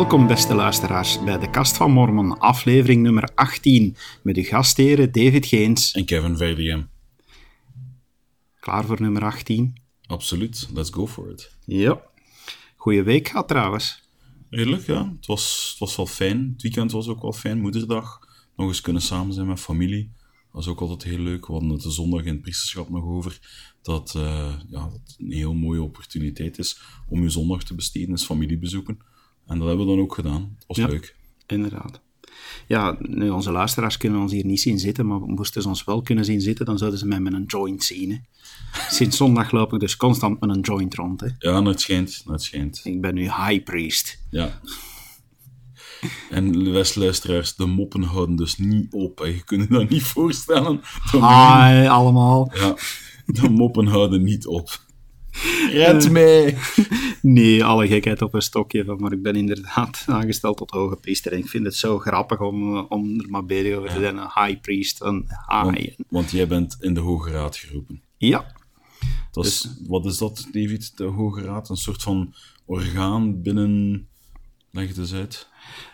Welkom, beste luisteraars, bij de Kast van Mormon, aflevering nummer 18, met uw gastheren David Geens. En Kevin Verdiem. Klaar voor nummer 18? Absoluut, let's go for it. Ja. Goeie week gehad trouwens. Redelijk, ja. Het was, het was wel fijn. Het weekend was ook wel fijn. Moederdag. Nog eens kunnen samen zijn met familie. Dat was ook altijd heel leuk. We hadden het de zondag in het priesterschap nog over. Dat, uh, ja, dat het een heel mooie opportuniteit is om je zondag te besteden, is familiebezoeken. En dat hebben we dan ook gedaan. Het was Ja. leuk. Inderdaad. Ja, nu, onze luisteraars kunnen ons hier niet zien zitten, maar moesten ze ons wel kunnen zien zitten, dan zouden ze mij met een joint zien. Hè. Sinds zondag loop ik dus constant met een joint rond. Hè. Ja, nou, het schijnt. nou, het schijnt. Ik ben nu high priest. Ja. En beste luisteraars, de moppen houden dus niet op. hè. Je kunt je dat niet voorstellen. Hi, allemaal. ja, de moppen houden niet op. Red mij! Nee, alle gekheid op een stokje van, maar ik ben inderdaad aangesteld tot hoge priester. En ik vind het zo grappig om, eh, om er maar bezig over te zijn. Een high priest, een high. Want jij bent in de Hoge Raad geroepen. Ja, Dat is, Wat is dat, David, de Hoge Raad? Een soort van orgaan binnen... Leg het eens uit.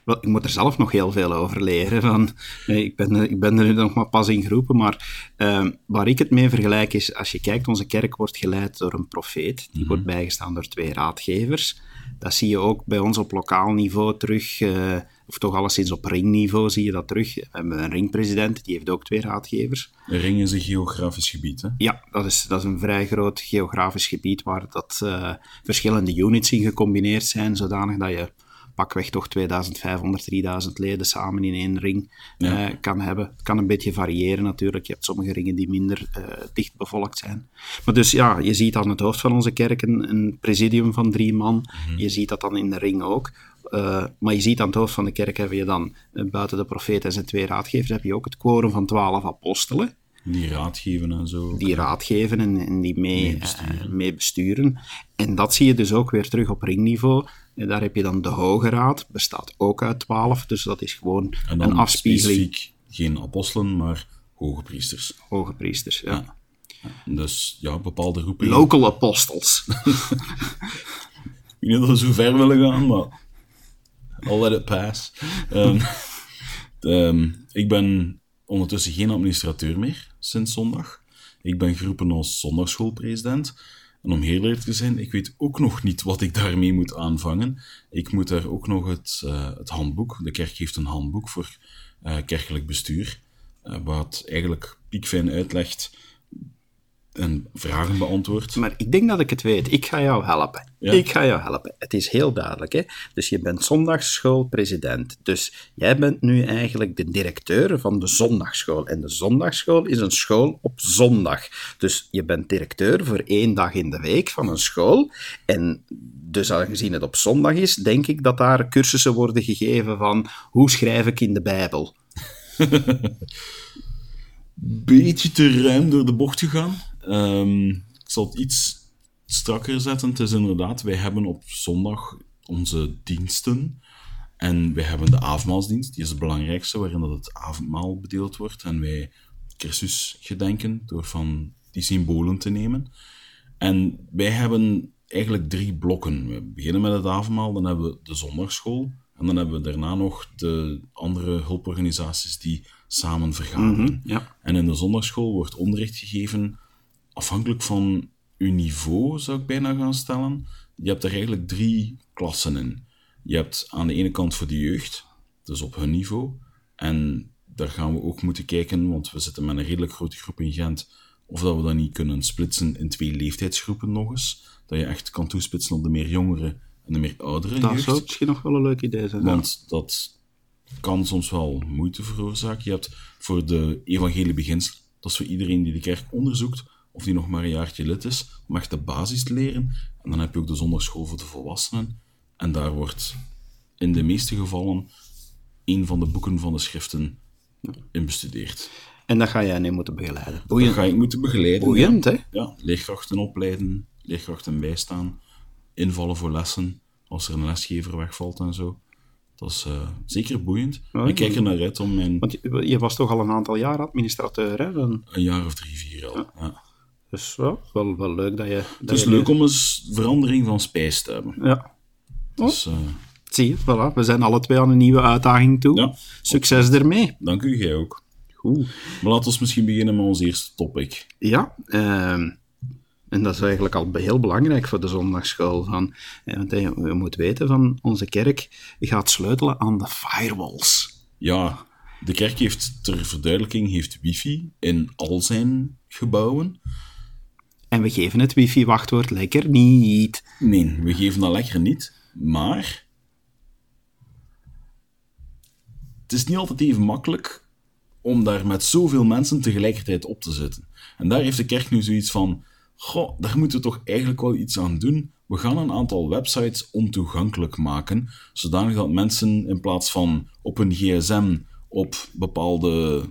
Wel, ik moet er zelf nog heel veel over leren. Van, ik, ben, er- ik ben er nu nog maar pas in geroepen, maar ehm, waar ik het mee vergelijk is, als je kijkt, onze kerk wordt geleid door een profeet, die wordt bijgestaan door twee raadgevers. Dat zie je ook bij ons op lokaal niveau terug, eh, of toch alleszins op ringniveau zie je dat terug. We hebben een ringpresident, die heeft ook twee raadgevers. Een ring is een geografisch gebied, hè? Ja, dat is, dat is een vrij groot geografisch gebied waar dat, eh, verschillende units in gecombineerd zijn, zodanig dat je pakweg toch 2500, 3000 leden samen in één ring Ja. eh, kan hebben. Het kan een beetje variëren natuurlijk. Je hebt sommige ringen die minder eh, dicht bevolkt zijn. Maar dus ja, je ziet aan het hoofd van onze kerk een, een presidium van drie man. Je ziet dat dan in de ring ook. Eh, maar je ziet aan het hoofd van de kerk heb je dan, buiten de profeet en zijn twee raadgevers, heb je ook het quorum van twaalf apostelen Die raad geven en zo. die raad geven en, en die mee, Mee mee, besturen. mee besturen. En dat zie je dus ook weer terug op ringniveau. En daar heb je dan de Hoge Raad, bestaat ook uit twaalf, dus dat is gewoon En dan een afspiegeling. specifiek geen apostelen, maar hoge priesters. Hoge priesters, ja. Dus ja, bepaalde roepingen. Local apostles. Ik weet niet dat we zo ver willen gaan, maar I'll let it pass. Ehm, ehm, ik ben ondertussen geen administrateur meer sinds zondag. Ik ben geroepen als zondagsschoolpresident. En om heel eerlijk te zijn, ik weet ook nog niet wat ik daarmee moet aanvangen. Ik moet daar ook nog het, eh, het handboek, de kerk heeft een handboek voor eh, kerkelijk bestuur, eh, wat eigenlijk piekfijn uitlegt en vragen beantwoordt. Maar ik denk dat ik het weet. Ik ga jou helpen. Ja. Ik ga jou helpen. Het is heel duidelijk. Hè? Dus je bent zondagsschoolpresident. Dus jij bent nu eigenlijk de directeur van de zondagschool. En de zondagschool is een school op zondag. Dus je bent directeur voor één dag in de week van een school. En dus aangezien het op zondag is, denk ik dat daar cursussen worden gegeven van hoe schrijf ik in de Bijbel. beetje te ruim door de bocht gegaan. Ehm, ik zal het iets strakker zetten. Het is inderdaad, wij hebben op zondag onze diensten. En wij hebben de avondmaalsdienst, die is het belangrijkste, waarin dat het avondmaal bedeeld wordt. En wij Christus gedenken door van die symbolen te nemen. En wij hebben eigenlijk drie blokken. We beginnen met het avondmaal, dan hebben we de zondagschool. En dan hebben we daarna nog de andere hulporganisaties die samen vergaderen. ja. En in de zondagschool wordt onderricht gegeven afhankelijk van uw niveau, zou ik bijna gaan stellen. Je hebt er eigenlijk drie klassen in. Je hebt aan de ene kant voor de jeugd, dus op hun niveau. En daar gaan we ook moeten kijken, want we zitten met een redelijk grote groep in Gent, of dat we dat niet kunnen splitsen in twee leeftijdsgroepen nog eens. Dat je echt kan toespitsen op de meer jongere en de meer oudere Dat jeugd. zou misschien nog wel een leuk idee zijn. ja. Want dat kan soms wel moeite veroorzaken. Je hebt voor de evangelie beginsel, dat is voor iedereen die de kerk onderzoekt, of die nog maar een jaartje lid is, om echt de basis te leren. En dan heb je ook de zondagschool voor de volwassenen. En daar wordt in de meeste gevallen een van de boeken van de schriften in bestudeerd. En dat ga jij nu moeten begeleiden. Dat Boeiend, ga ik moeten begeleiden. boeiend hè? Ja, ja leerkrachten opleiden, leerkrachten bijstaan, invallen voor lessen, als er een lesgever wegvalt en zo. Dat is eh, zeker boeiend. Ja, ik kijk er naar uit om mijn Want je, je was toch al een aantal jaar administrateur, hè? Dan, een jaar of drie, vier al. Ja. Dus ja, wel, wel leuk dat je... Het is leuk om eens verandering van spijs te hebben. Ja. Dus, eh, Zie je, voilà. We zijn alle twee aan een nieuwe uitdaging toe. Ja. Succes ermee. Dank u, jij ook. Goed. Maar laten we misschien beginnen met ons eerste topic. Ja, ehm, en dat is eigenlijk al heel belangrijk voor de zondagschool. Van, eh, want eh, we moeten weten van onze kerk gaat sleutelen aan de firewalls. Ja, de kerk heeft ter verduidelijking heeft wifi in al zijn gebouwen. En we geven het wifi-wachtwoord lekker niet. Nee, we geven dat lekker niet, maar het is niet altijd even makkelijk om daar met zoveel mensen tegelijkertijd op te zitten. En daar heeft de kerk nu zoiets van, goh, daar moeten we toch eigenlijk wel iets aan doen. We gaan een aantal websites ontoegankelijk maken, zodanig dat mensen in plaats van op een gsm op bepaalde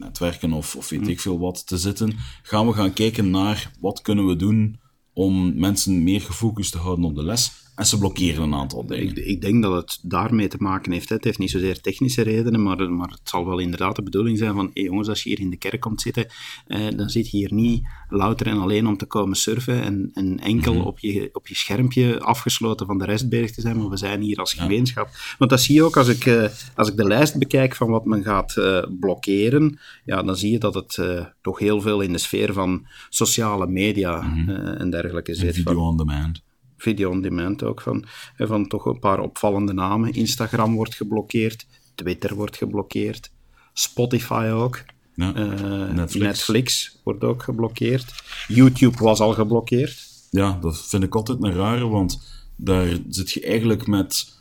netwerken of, of weet ik veel wat te zitten, gaan we gaan kijken naar wat kunnen we doen om mensen meer gefocust te houden op de les. En ze blokkeren een aantal dingen. Ik, ik denk dat het daarmee te maken heeft. Het heeft niet zozeer technische redenen, maar, maar het zal wel inderdaad de bedoeling zijn van hé jongens, als je hier in de kerk komt zitten, eh, dan zit je hier niet louter en alleen om te komen surfen en, en enkel op, je, op je schermpje afgesloten van de rest bezig te zijn, maar we zijn hier als gemeenschap. Want dat zie je ook als ik, eh, als ik de lijst bekijk van wat men gaat eh, blokkeren, ja, dan zie je dat het eh, toch heel veel in de sfeer van sociale media eh, en dergelijke zit. Video on demand. Video on demand ook van, van toch een paar opvallende namen. Instagram wordt geblokkeerd, Twitter wordt geblokkeerd, Spotify ook. Ja, Eh, Netflix. Netflix wordt ook geblokkeerd. YouTube was al geblokkeerd. Ja, dat vind ik altijd een rare, want daar zit je eigenlijk met...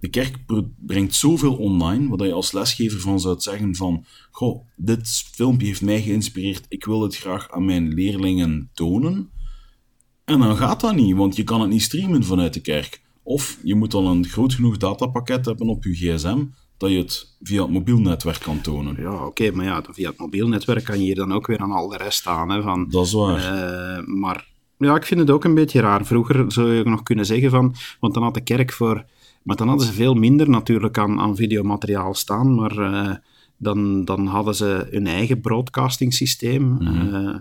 De kerk br- brengt zoveel online, wat je als lesgever van zou zeggen van goh, dit filmpje heeft mij geïnspireerd, ik wil het graag aan mijn leerlingen tonen. En dan gaat dat niet, want je kan het niet streamen vanuit de kerk. Of je moet dan een groot genoeg datapakket hebben op je gsm, dat je het via het mobiel netwerk kan tonen. Ja, oké, maar ja, via het mobiel netwerk kan je hier dan ook weer aan al de rest staan. Hè, van, Dat is waar. Eh, maar ja, ik vind het ook een beetje raar. Vroeger zou je nog kunnen zeggen van, want dan had de kerk voor, maar dan hadden ze veel minder natuurlijk aan, aan videomateriaal staan, maar eh, dan, dan hadden ze hun eigen broadcasting systeem. Eh,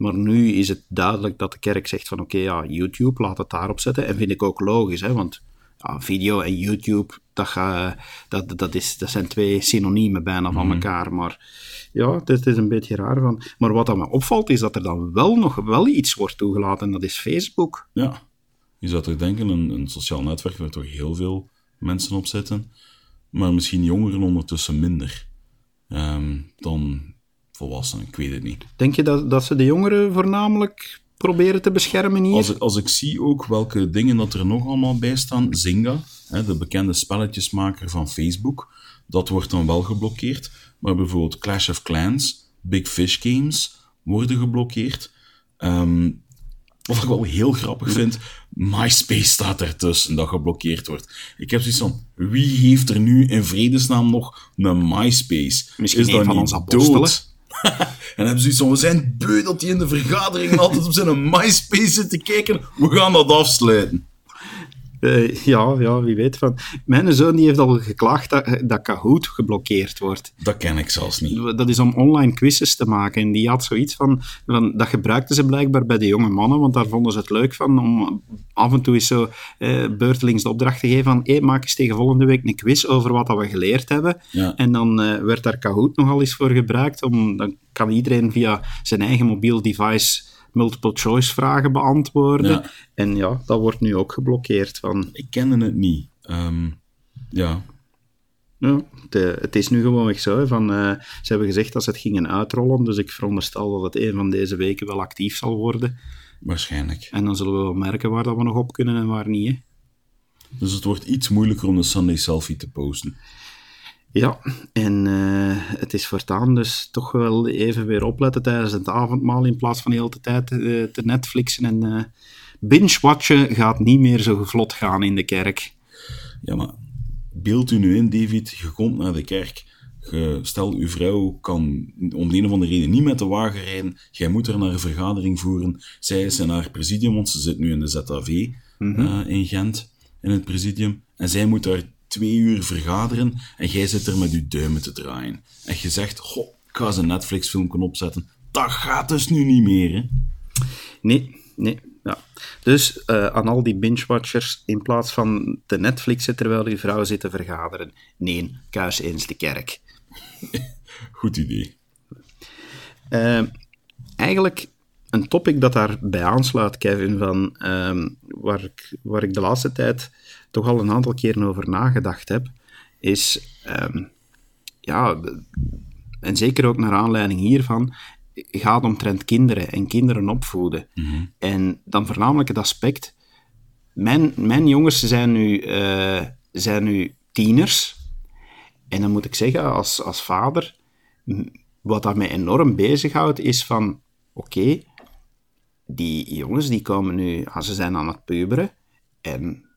maar nu is het duidelijk dat de kerk zegt van oké, ja, YouTube, laat het daarop zetten. En vind ik ook logisch, hè, want ja, video en YouTube, dat, ga, dat, dat, is, dat zijn twee synoniemen bijna van elkaar. Maar ja, het is een beetje raar. Van. Maar wat dat me opvalt, is dat er dan wel nog wel iets wordt toegelaten, en dat is Facebook. Ja, je zou toch denken, een, een sociaal netwerk waar toch heel veel mensen op zitten, maar misschien jongeren ondertussen minder ehm, dan volwassenen, ik weet het niet. Denk je dat, dat ze de jongeren voornamelijk proberen te beschermen hier? Als ik, als ik zie ook welke dingen dat er nog allemaal bij staan, Zynga, hè, de bekende spelletjesmaker van Facebook, dat wordt dan wel geblokkeerd, maar bijvoorbeeld Clash of Clans, Big Fish Games worden geblokkeerd. Ehm, wat ik wel heel grappig vind, MySpace staat ertussen dat geblokkeerd wordt. Ik heb zoiets van, wie heeft er nu in vredesnaam nog een MySpace? Misschien Is een dat van niet onze apostelen? dood? en hebben zoiets van, we zijn beu dat hij in de vergadering altijd op zijn MySpace zit te kijken. We gaan dat afsluiten. Eh, ja, ja, wie weet. Van. Mijn zoon die heeft al geklaagd dat, dat Kahoot geblokkeerd wordt. Dat ken ik zelfs niet. Dat is om online quizzes te maken. En die had zoiets van, van... Dat gebruikten ze blijkbaar bij de jonge mannen, want daar vonden ze het leuk van om af en toe eens zo eh, beurtelings de opdracht te geven van hey, maak eens tegen volgende week een quiz over wat dat we geleerd hebben. Ja. En dan eh, werd daar Kahoot nogal eens voor gebruikt. Om, dan kan iedereen via zijn eigen mobiel device multiple choice vragen beantwoorden. Ja. En ja, dat wordt nu ook geblokkeerd. Van, Ik kende het niet. Ehm, ja, Ja, de- het is nu gewoon zo. Hè, van, eh, ze hebben gezegd dat ze het gingen uitrollen, dus ik veronderstel dat het een van deze weken wel actief zal worden. waarschijnlijk. En dan zullen we wel merken waar dat we nog op kunnen en waar niet. Hè. Dus het wordt iets moeilijker om een Sunday selfie te posten. Ja, en eh, het is voortaan dus toch wel even weer opletten tijdens het avondmaal in plaats van de hele tijd eh, te Netflixen en eh binge-watchen gaat niet meer zo vlot gaan in de kerk. Ja, maar beeld u nu in, David, je komt naar de kerk. Je, stel, uw vrouw kan om de een of andere reden niet met de wagen rijden. Jij moet er naar een vergadering voeren. Zij is in haar presidium, want ze zit nu in de ZAV eh, in Gent, in het presidium. En zij moet daar twee uur vergaderen en jij zit er met je duimen te draaien. En je zegt, goh, ik ga eens een Netflix-filmpje opzetten. Dat gaat dus nu niet meer, hè? Nee, nee. ja. Dus eh, aan al die binge-watchers, in plaats van te Netflixen terwijl die vrouw zit te vergaderen, nee, kuis eens de kerk. Goed idee. Eh, eigenlijk een topic dat daarbij aansluit, Kevin, van, ehm, waar, ik, waar ik de laatste tijd toch al een aantal keren over nagedacht heb, is, ehm, ja, en zeker ook naar aanleiding hiervan, gaat omtrent kinderen en kinderen opvoeden. En dan voornamelijk het aspect, mijn, mijn jongens zijn nu, eh, zijn nu tieners, en dan moet ik zeggen, als, als vader, wat dat mij enorm bezighoudt, is van, oké, die jongens die komen nu, ah, ze zijn aan het puberen, en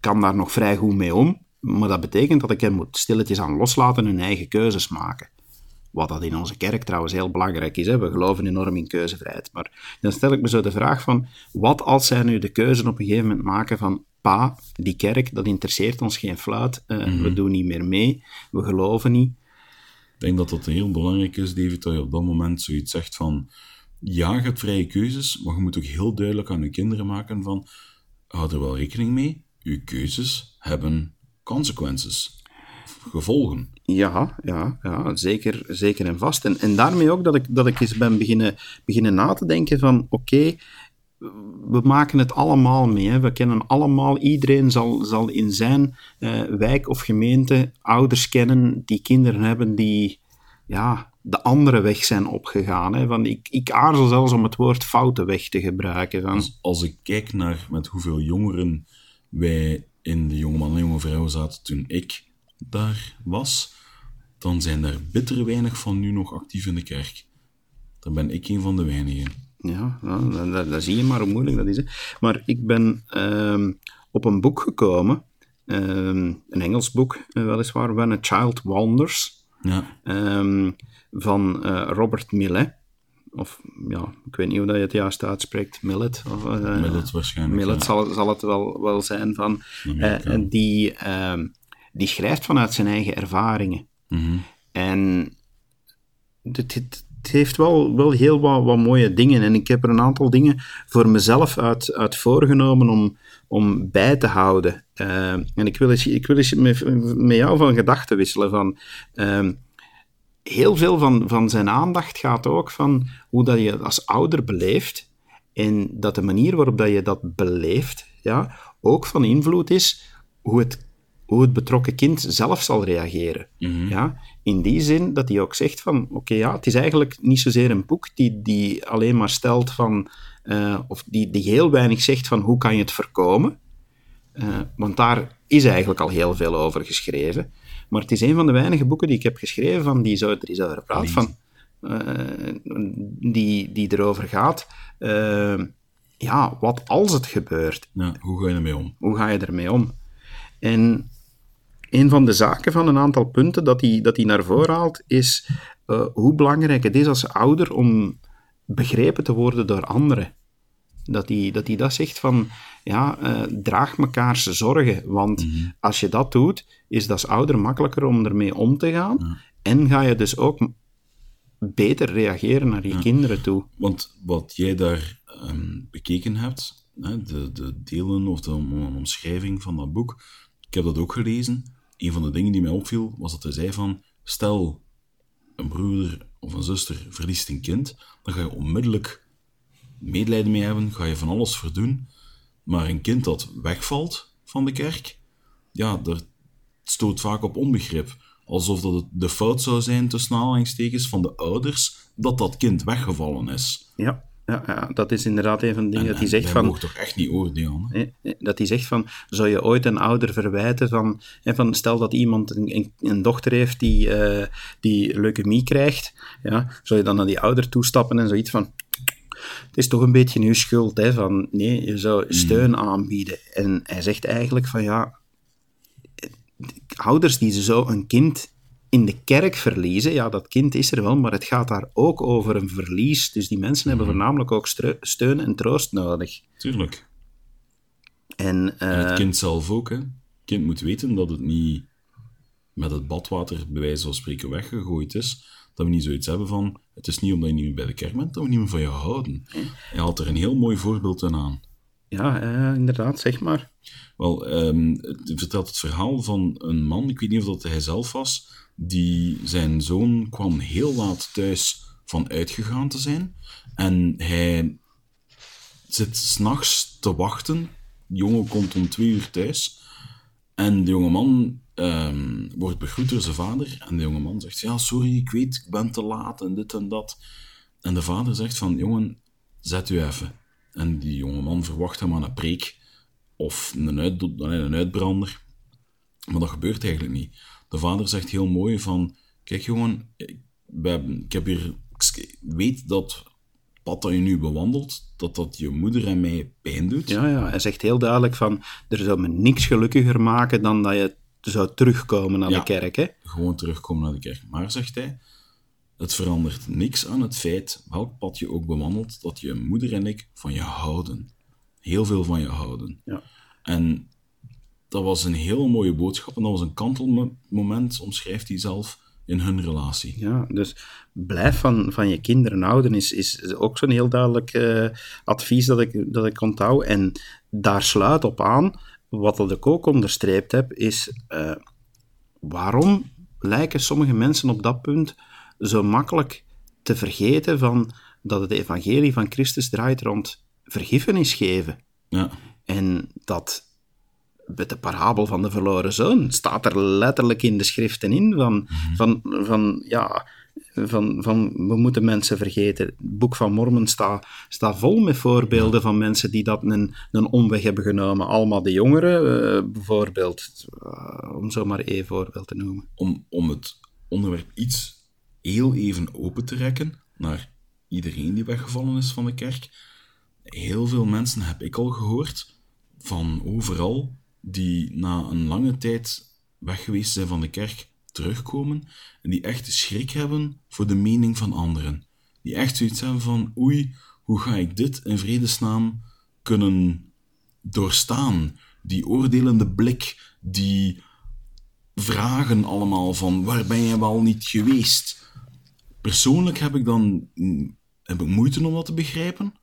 kan daar nog vrij goed mee om, maar dat betekent dat ik hen moet stilletjes aan loslaten en hun eigen keuzes maken. Wat dat in onze kerk trouwens heel belangrijk is. Hè? We geloven enorm in keuzevrijheid. Maar dan stel ik me zo de vraag van, wat als zij nu de keuze op een gegeven moment maken van, pa, die kerk, dat interesseert ons geen fluit, eh, we doen niet meer mee, we geloven niet. Ik denk dat dat heel belangrijk is, David, dat je op dat moment zoiets zegt van... Ja, je hebt vrije keuzes, maar je moet ook heel duidelijk aan je kinderen maken van... Houd er wel rekening mee, je keuzes hebben consequenties, gevolgen. Ja, ja, ja zeker, zeker en vast. En, en daarmee ook dat ik, dat ik eens ben beginnen, beginnen na te denken van, oké, we maken het allemaal mee. Hè. We kennen allemaal, iedereen zal, zal in zijn eh, wijk of gemeente ouders kennen die kinderen hebben die ja, de andere weg zijn opgegaan. Hè. Van, ik, ik aarzel zelfs om het woord foute weg te gebruiken. Van, Als ik kijk naar met hoeveel jongeren wij in de jongeman en jonge vrouw zaten toen ik daar was, dan zijn er bitter weinig van nu nog actief in de kerk. Dan ben ik een van de weinigen. Ja, dan- dan zie je maar hoe moeilijk dat is. Hè. Maar ik ben ehm, op een boek gekomen, ehm, een Engels boek eh, weliswaar, When a Child Wanders, Ja, ehm, van eh, Robert Millet. Of ja, ik weet niet hoe dat je het juist uitspreekt, Millet. Of, eh, Millet waarschijnlijk. Millet ja. zal, het- zal het wel, wel zijn van. En die, ehm, die schrijft vanuit zijn eigen ervaringen. Mhm. En het, het, het heeft wel, wel heel wat, wat mooie dingen. En ik heb er een aantal dingen voor mezelf uit, uit voorgenomen om, om bij te houden. Eh, en ik wil eens, ik wil eens met, met jou van gedachten wisselen. Van, ehm, heel veel van, van zijn aandacht gaat ook van hoe dat je als ouder beleeft. En dat de manier waarop dat je dat beleeft, ja, ook van invloed is hoe het, hoe het betrokken kind zelf zal reageren. Ja, in die zin dat hij ook zegt van, oké, ja, het is eigenlijk niet zozeer een boek die, die alleen maar stelt van, eh, of die, die heel weinig zegt van hoe kan je het voorkomen. Eh, want daar is eigenlijk al heel veel over geschreven. Maar het is een van de weinige boeken die ik heb geschreven van die zo, er is praat, van, eh, die, die erover gaat. eh, ja, wat als het gebeurt? ja, hoe ga je ermee om? Hoe ga je ermee om? En een van de zaken van een aantal punten dat hij, dat hij naar voren haalt, is eh, hoe belangrijk het is als ouder om begrepen te worden door anderen. Dat hij dat, hij dat zegt van, ja, eh, draag mekaars zorgen, want als je dat doet, is dat als ouder makkelijker om ermee om te gaan en ga je dus ook beter reageren naar je kinderen toe. Want wat jij daar ehm, bekeken hebt, hè, de, de delen of de om- omschrijving van dat boek, ik heb dat ook gelezen. Een van de dingen die mij opviel, was dat hij zei van, stel, een broer of een zuster verliest een kind, dan ga je onmiddellijk medelijden mee hebben, ga je van alles verdoen. Maar een kind dat wegvalt van de kerk, ja, dat stoot vaak op onbegrip. Alsof dat het de fout zou zijn, tussen aanhalingstekens, van de ouders, dat dat kind weggevallen is. Ja, ja, ja dat is inderdaad een van de dingen dat hij En zegt van... mogen toch echt niet oordelen. Hè? Dat hij zegt van, zou je ooit een ouder verwijten van, hè, van stel dat iemand een, een, een dochter heeft die, eh, die leukemie krijgt, ja, zou je dan naar die ouder toestappen en zoiets van, het is toch een beetje uw schuld, hè, van nee, je zou steun aanbieden. En hij zegt eigenlijk van, ja, ouders die zo een kind in de kerk verliezen, ja, dat kind is er wel, maar het gaat daar ook over een verlies. Dus die mensen hebben voornamelijk ook steun en troost nodig. Tuurlijk. En, En eh, het kind zelf ook. Hè. Het kind moet weten dat het niet met het badwater, bij wijze van spreken, weggegooid is. Dat we niet zoiets hebben van, het is niet omdat je niet meer bij de kerk bent, dat we niet meer van je houden. Hij had er een heel mooi voorbeeld aan. Ja, eh, inderdaad, zeg maar. Wel, ehm, het vertelt het verhaal van een man, ik weet niet of dat hij zelf was, die zijn zoon kwam heel laat thuis van uitgegaan te zijn. En hij zit s'nachts te wachten. De jongen komt om twee uur thuis. En de jongeman ehm wordt begroet door zijn vader. En de jongeman zegt, ja, sorry, ik weet, ik ben te laat en dit en dat. En de vader zegt van, jongen, zet u even. En die jongeman verwacht hem aan een preek of een, uit, een uitbrander. Maar dat gebeurt eigenlijk niet. De vader zegt heel mooi van, kijk jongen, ik, heb hier, weet dat pad dat je nu bewandelt, dat dat je moeder en mij pijn doet. Ja, ja, hij zegt heel duidelijk van, er zou me niks gelukkiger maken dan dat je zou terugkomen naar Ja. de kerk, hè. Gewoon terugkomen naar de kerk. Maar, zegt hij, het verandert niks aan het feit, welk pad je ook bewandelt, dat je moeder en ik van je houden. Heel veel van je houden. Ja. En dat was een heel mooie boodschap en dat was een kantelmoment, omschrijft hij zelf, in hun relatie. Ja, dus blijf van, van je kinderen houden is, is ook zo'n heel duidelijk eh, advies dat ik, dat ik onthoud. En daar sluit op aan, wat dat ik ook onderstreept heb, is eh, waarom lijken sommige mensen op dat punt zo makkelijk te vergeten van dat het evangelie van Christus draait rond vergiffenis geven. Ja, En dat met de parabel van de verloren zoon staat er letterlijk in de schriften in van, van, van ja, van, van we moeten mensen vergeten. Het boek van Mormon staat staat vol met voorbeelden van mensen die dat een, een omweg hebben genomen. Alma de jongeren, eh, bijvoorbeeld, eh, om zo maar één voorbeeld te noemen. om, om het onderwerp iets heel even open te rekken naar iedereen die weggevallen is van de kerk. Heel veel mensen heb ik al gehoord van overal die na een lange tijd weg geweest zijn van de kerk terugkomen en die echt schrik hebben voor de mening van anderen. Die echt zoiets hebben van oei, hoe ga ik dit in vredesnaam kunnen doorstaan? Die oordelende blik, die vragen allemaal van waar ben je wel niet geweest? Persoonlijk heb ik dan mm, heb ik moeite om dat te begrijpen,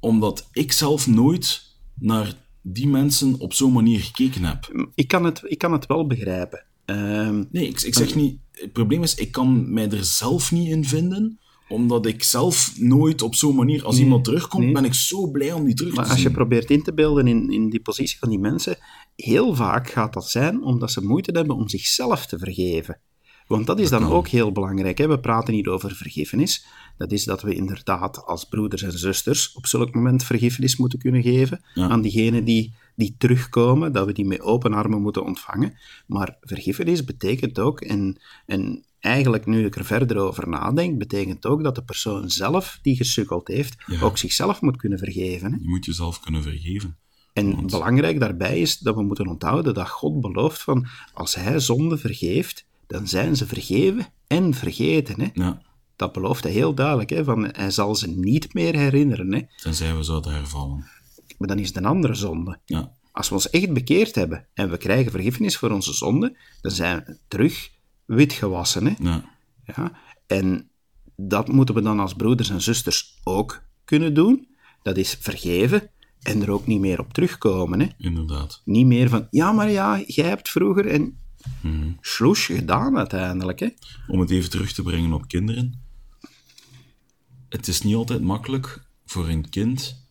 omdat ik zelf nooit naar die mensen op zo'n manier gekeken heb. Ik kan het, ik kan het wel begrijpen. Ehm, Nee, ik, ik zeg niet. Het probleem is, ik kan mij er zelf niet in vinden, omdat ik zelf nooit op zo'n manier, als iemand terugkomt, nee. ben ik zo blij om die terug Maar te als je zien. probeert in te beelden in, in die positie van die mensen, heel vaak gaat dat zijn omdat ze moeite hebben om zichzelf te vergeven. Want dat is dan ook heel belangrijk. Hè? We praten hier over vergiffenis. Dat is dat we inderdaad als broeders en zusters op zulk moment vergiffenis moeten kunnen geven Ja. aan diegenen die, die terugkomen, dat we die met open armen moeten ontvangen. Maar vergiffenis betekent ook, en, en eigenlijk nu ik er verder over nadenk, betekent ook dat de persoon zelf die gesukkeld heeft, Ja. ook zichzelf moet kunnen vergeven. Hè? Je moet jezelf kunnen vergeven. En belangrijk daarbij is dat we moeten onthouden dat God belooft van als hij zonde vergeeft, dan zijn ze vergeven en vergeten. Hè? Ja, Dat belooft hij heel duidelijk. Hè? Van, hij zal ze niet meer herinneren. Hè? tenzij we zouden hervallen. Maar dan is het een andere zonde. Ja, Als we ons echt bekeerd hebben en we krijgen vergiffenis voor onze zonde, dan zijn we terug wit gewassen. Hè? ja, Ja? En dat moeten we dan als broeders en zusters ook kunnen doen. Dat is vergeven en er ook niet meer op terugkomen. Hè? inderdaad. Niet meer van, ja, maar ja, jij hebt vroeger en sloes gedaan uiteindelijk. Hè? Om het even terug te brengen op kinderen. Het is niet altijd makkelijk voor een kind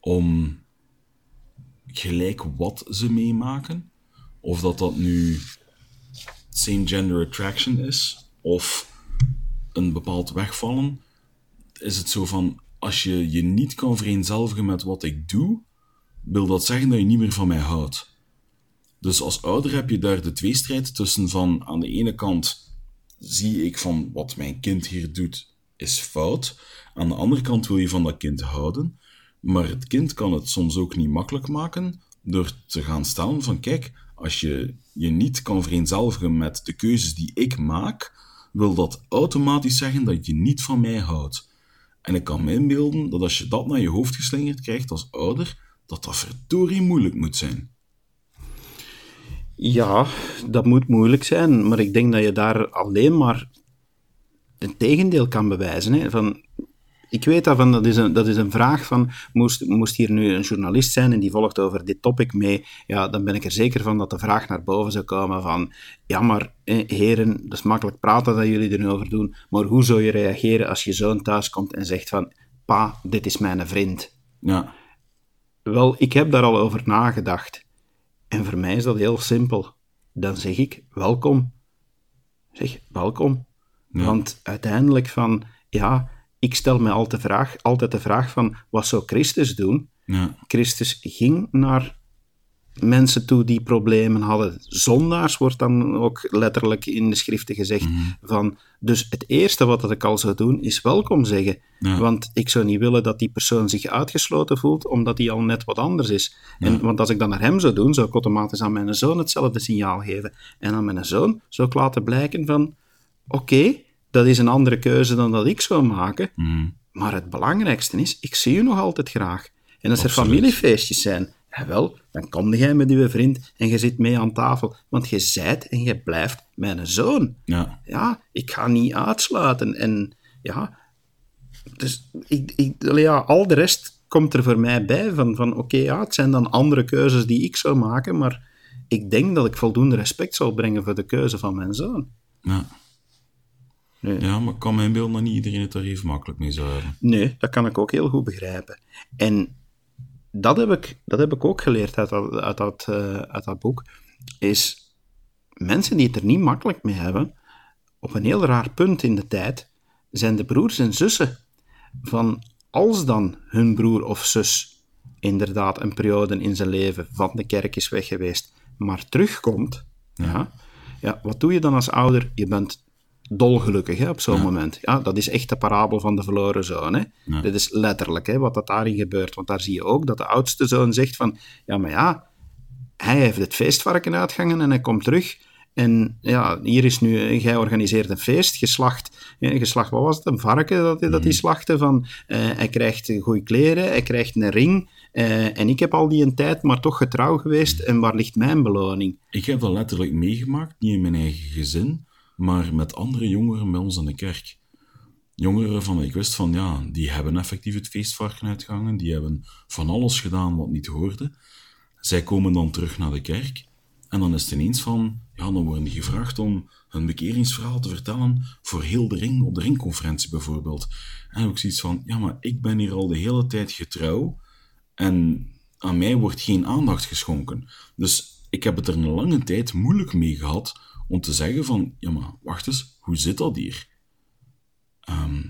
om gelijk wat ze meemaken, of dat dat nu same gender attraction is, of een bepaald wegvallen, is het zo van, als je je niet kan vereenzelvigen met wat ik doe, wil dat zeggen dat je niet meer van mij houdt. Dus als ouder heb je daar de tweestrijd tussen van aan de ene kant zie ik van wat mijn kind hier doet is fout. Aan de andere kant wil je van dat kind houden. Maar het kind kan het soms ook niet makkelijk maken door te gaan stellen van kijk, als je je niet kan vereenzelvigen met de keuzes die ik maak, wil dat automatisch zeggen dat je niet van mij houdt. En ik kan me inbeelden dat als je dat naar je hoofd geslingerd krijgt als ouder, dat dat verdorie moeilijk moet zijn. Ja, dat moet moeilijk zijn, maar ik denk dat je daar alleen maar het tegendeel kan bewijzen. Hè? Van, ik weet daarvan, dat is een, dat is een vraag van, moest, moest hier nu een journalist zijn en die volgt over dit topic mee, ja, dan ben ik er zeker van dat de vraag naar boven zou komen van, ja, maar heren, dat is makkelijk praten dat jullie er nu over doen, maar hoe zou je reageren als je zoon thuis komt en zegt van, pa, dit is mijn vriend? Ja. Wel, ik heb daar al over nagedacht. En voor mij is dat heel simpel. Dan zeg ik, welkom. Zeg, welkom. Want uiteindelijk van, ja, ik stel me altijd de vraag, altijd de vraag van, wat zou Christus doen? Ja. Christus ging naar mensen toe die problemen hadden. Zondaars wordt dan ook letterlijk in de schriften gezegd. van, dus het eerste wat dat ik al zou doen, is welkom zeggen. Ja. Want ik zou niet willen dat die persoon zich uitgesloten voelt, omdat hij al net wat anders is. En, want als ik dat naar hem zou doen, zou ik automatisch aan mijn zoon hetzelfde signaal geven. En aan mijn zoon zou ik laten blijken van, oké, dat is een andere keuze dan dat ik zou maken. Maar het belangrijkste is, ik zie u nog altijd graag. En als er familiefeestjes zijn, ja wel, dan kom jij met uw vriend en je zit mee aan tafel. Want je zijt en je blijft mijn zoon. Ja. Ja, ik ga niet uitsluiten. En ja, dus ik, ja, al de rest komt er voor mij bij van, van oké, ja, het zijn dan andere keuzes die ik zou maken, maar ik denk dat ik voldoende respect zal brengen voor de keuze van mijn zoon. Ja. Nee. ja, maar ik kan me inbeelden dat niet iedereen het er even makkelijk mee zou hebben. Nee, dat kan ik ook heel goed begrijpen. En dat heb ik, dat heb ik ook geleerd uit dat, uit, dat, eh, uit dat boek, is mensen die het er niet makkelijk mee hebben, op een heel raar punt in de tijd, zijn de broers en zussen van als dan hun broer of zus inderdaad een periode in zijn leven van de kerk is weg geweest, maar terugkomt, ja. Ja, wat doe je dan als ouder? Je bent dolgelukkig hè, op zo'n moment. Ja, dat is echt de parabel van de verloren zoon. Hè. Dit is letterlijk hè, wat dat daarin gebeurt. Want daar zie je ook dat de oudste zoon zegt van, ja, maar ja, hij heeft het feestvarken uitgangen en hij komt terug. En ja, hier is nu, jij organiseert een feest, geslacht, geslacht wat was het, een varken dat, dat hij slachtte, van, eh, hij krijgt goede kleren, hij krijgt een ring, eh, en ik heb al die een tijd maar toch getrouw geweest, en waar ligt mijn beloning? Ik heb dat letterlijk meegemaakt, niet in mijn eigen gezin, maar met andere jongeren bij ons in de kerk. Jongeren waarvan ik wist van, ja, die hebben effectief het feestvarken uitgehangen, die hebben van alles gedaan wat niet hoorde. Zij komen dan terug naar de kerk en dan is het ineens van, ja, dan worden die gevraagd om hun bekeringsverhaal te vertellen voor heel de ring, op de ringconferentie bijvoorbeeld. En ook zoiets van, ja, maar ik ben hier al de hele tijd getrouw en aan mij wordt geen aandacht geschonken. Dus ik heb het er een lange tijd moeilijk mee gehad om te zeggen van, ja maar wacht eens, hoe zit dat hier? Ehm,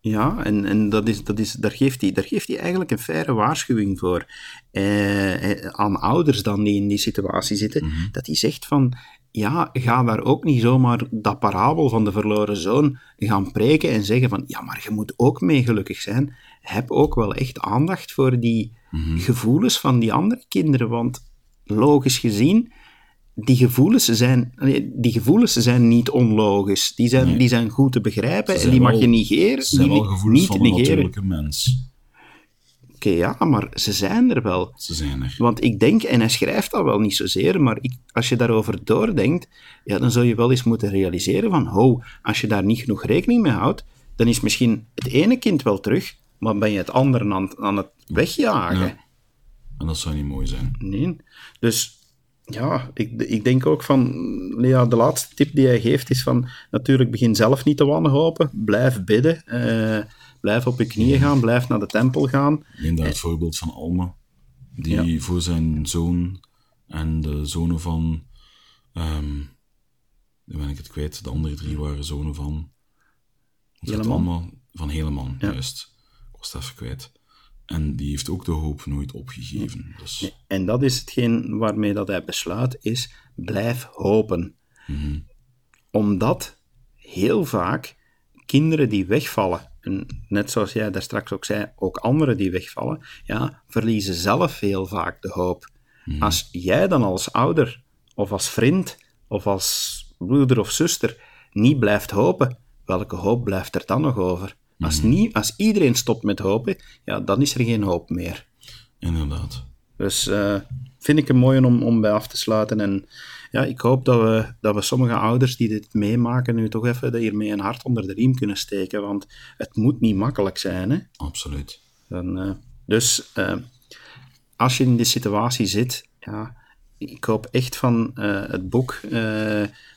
Ja, en, en dat is, dat is, daar, geeft hij, daar geeft hij eigenlijk een faire waarschuwing voor eh, eh, aan ouders dan die in die situatie zitten. Dat hij zegt van, ja, ga daar ook niet zomaar dat parabel van de verloren zoon gaan preken en zeggen van, ja, maar je moet ook mee gelukkig zijn. Heb ook wel echt aandacht voor die gevoelens van die andere kinderen, want logisch gezien die gevoelens zijn, die gevoelens zijn niet onlogisch. Die zijn, die zijn goed te begrijpen en die mag je negeren. Ze zijn die- wel gevoelens niet van een negeren. natuurlijke mens. Oké, ja, maar ze zijn er wel. Ze zijn er. Want ik denk, en hij schrijft dat wel niet zozeer, maar ik, als je daarover doordenkt, ja, dan zou je wel eens moeten realiseren van, ho, als je daar niet genoeg rekening mee houdt, dan is misschien het ene kind wel terug, maar ben je het andere aan, aan het wegjagen. Ja. En dat zou niet mooi zijn. Nee. Dus ja, ik, ik denk ook van, ja, de laatste tip die hij geeft is van, natuurlijk begin zelf niet te wanhopen, blijf bidden, eh, blijf op je knieën gaan, blijf naar de tempel gaan. Neem daar het voorbeeld van Alma, die voor zijn zoon en de zonen van... ehm dan ben ik het kwijt, de andere drie waren zonen van... Heleman? Alma? Van Heleman, juist. Ik was het even kwijt. En die heeft ook de hoop nooit opgegeven. Dus En dat is hetgeen waarmee dat hij besluit, is blijf hopen. Omdat heel vaak kinderen die wegvallen, en net zoals jij daar straks ook zei, ook anderen die wegvallen, ja, verliezen zelf heel vaak de hoop. Als jij dan als ouder, of als vriend, of als broeder of zuster niet blijft hopen, welke hoop blijft er dan nog over? Als, niet, als iedereen stopt met hopen, ja, dan is er geen hoop meer. inderdaad. Dus eh, vind ik een mooie om, om bij af te sluiten. En ja, ik hoop dat we, dat we sommige ouders die dit meemaken nu toch even hiermee een hart onder de riem kunnen steken, want het moet niet makkelijk zijn. Hè? Absoluut. Dan, uh, dus uh, als je in die situatie zit, ja, ik hoop echt van uh, het boek,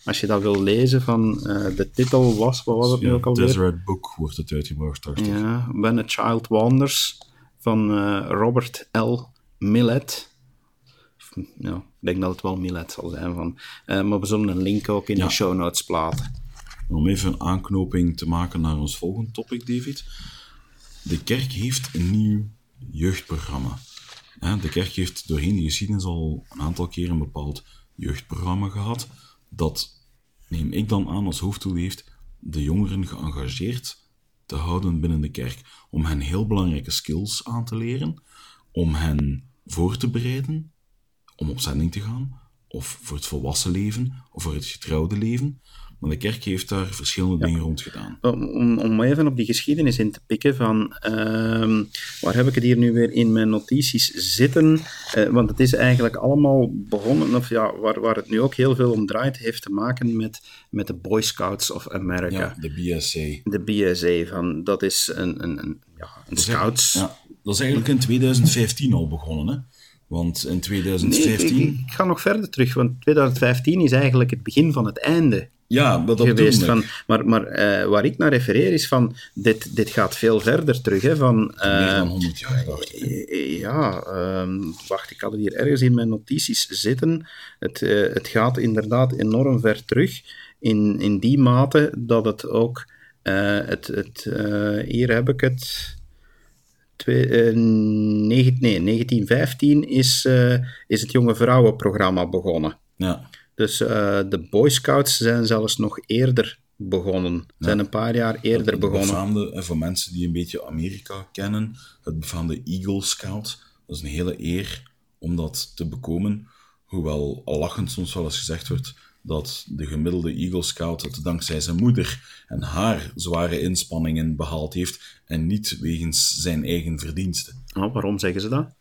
als je dat wil lezen, van de titel was, wat was het nu ook alweer? Deseret Book wordt het uitgebracht, dacht. Ja, When a Child Wanders, van Robert L. Millet. Ja, ik denk dat het wel Millet zal zijn. Van, maar we zullen een link ook in ja. de show notes plaatsen. Om even een aanknoping te maken naar ons volgende topic, David. De kerk heeft een nieuw jeugdprogramma. De kerk heeft doorheen de geschiedenis al een aantal keer een bepaald jeugdprogramma gehad, dat, neem ik dan aan als hoofddoel heeft, de jongeren geëngageerd te houden binnen de kerk, om hen heel belangrijke skills aan te leren, om hen voor te bereiden, om op zending te gaan, of voor het volwassen leven, of voor het getrouwde leven. Maar de kerk heeft daar verschillende dingen rond gedaan. Om, om even op die geschiedenis in te pikken van, uh, waar heb ik het hier nu weer in mijn notities zitten? Uh, want het is eigenlijk allemaal begonnen, of ja, waar, waar het nu ook heel veel om draait, heeft te maken met, met de Boy Scouts of America. Ja, de BSA. De BSA, van, dat is een, een, een, ja, een scouts. Ja, dat is eigenlijk in 2015 al begonnen, hè? Want in 2015... Nee, ik, ik, ga nog verder terug, want 2015 is eigenlijk het begin van het einde ja, maar dat geweest. Van, maar maar uh, waar ik naar refereer is van, dit, dit gaat veel verder terug. Hè, van, uh, Meer dan 100 jaar, dacht ik. Ja, um, wacht, ik had het hier ergens in mijn notities zitten. Het, het gaat inderdaad enorm ver terug, in, in die mate dat het ook, het, het, hier heb ik het... Twee, uh, negen, nee, 1915 is, uh, is het Jonge Vrouwenprogramma begonnen. Ja. Dus uh, de Boy Scouts zijn zelfs nog eerder begonnen. Zijn een paar jaar eerder het begonnen. Befaamde, voor mensen die een beetje Amerika kennen, het befaamde Eagle Scout. Dat is een hele eer om dat te bekomen. Hoewel al lachend soms wel eens gezegd wordt dat de gemiddelde Eagle Scout het dankzij zijn moeder en haar zware inspanningen behaald heeft en niet wegens zijn eigen verdiensten. Oh, waarom zeggen ze dat?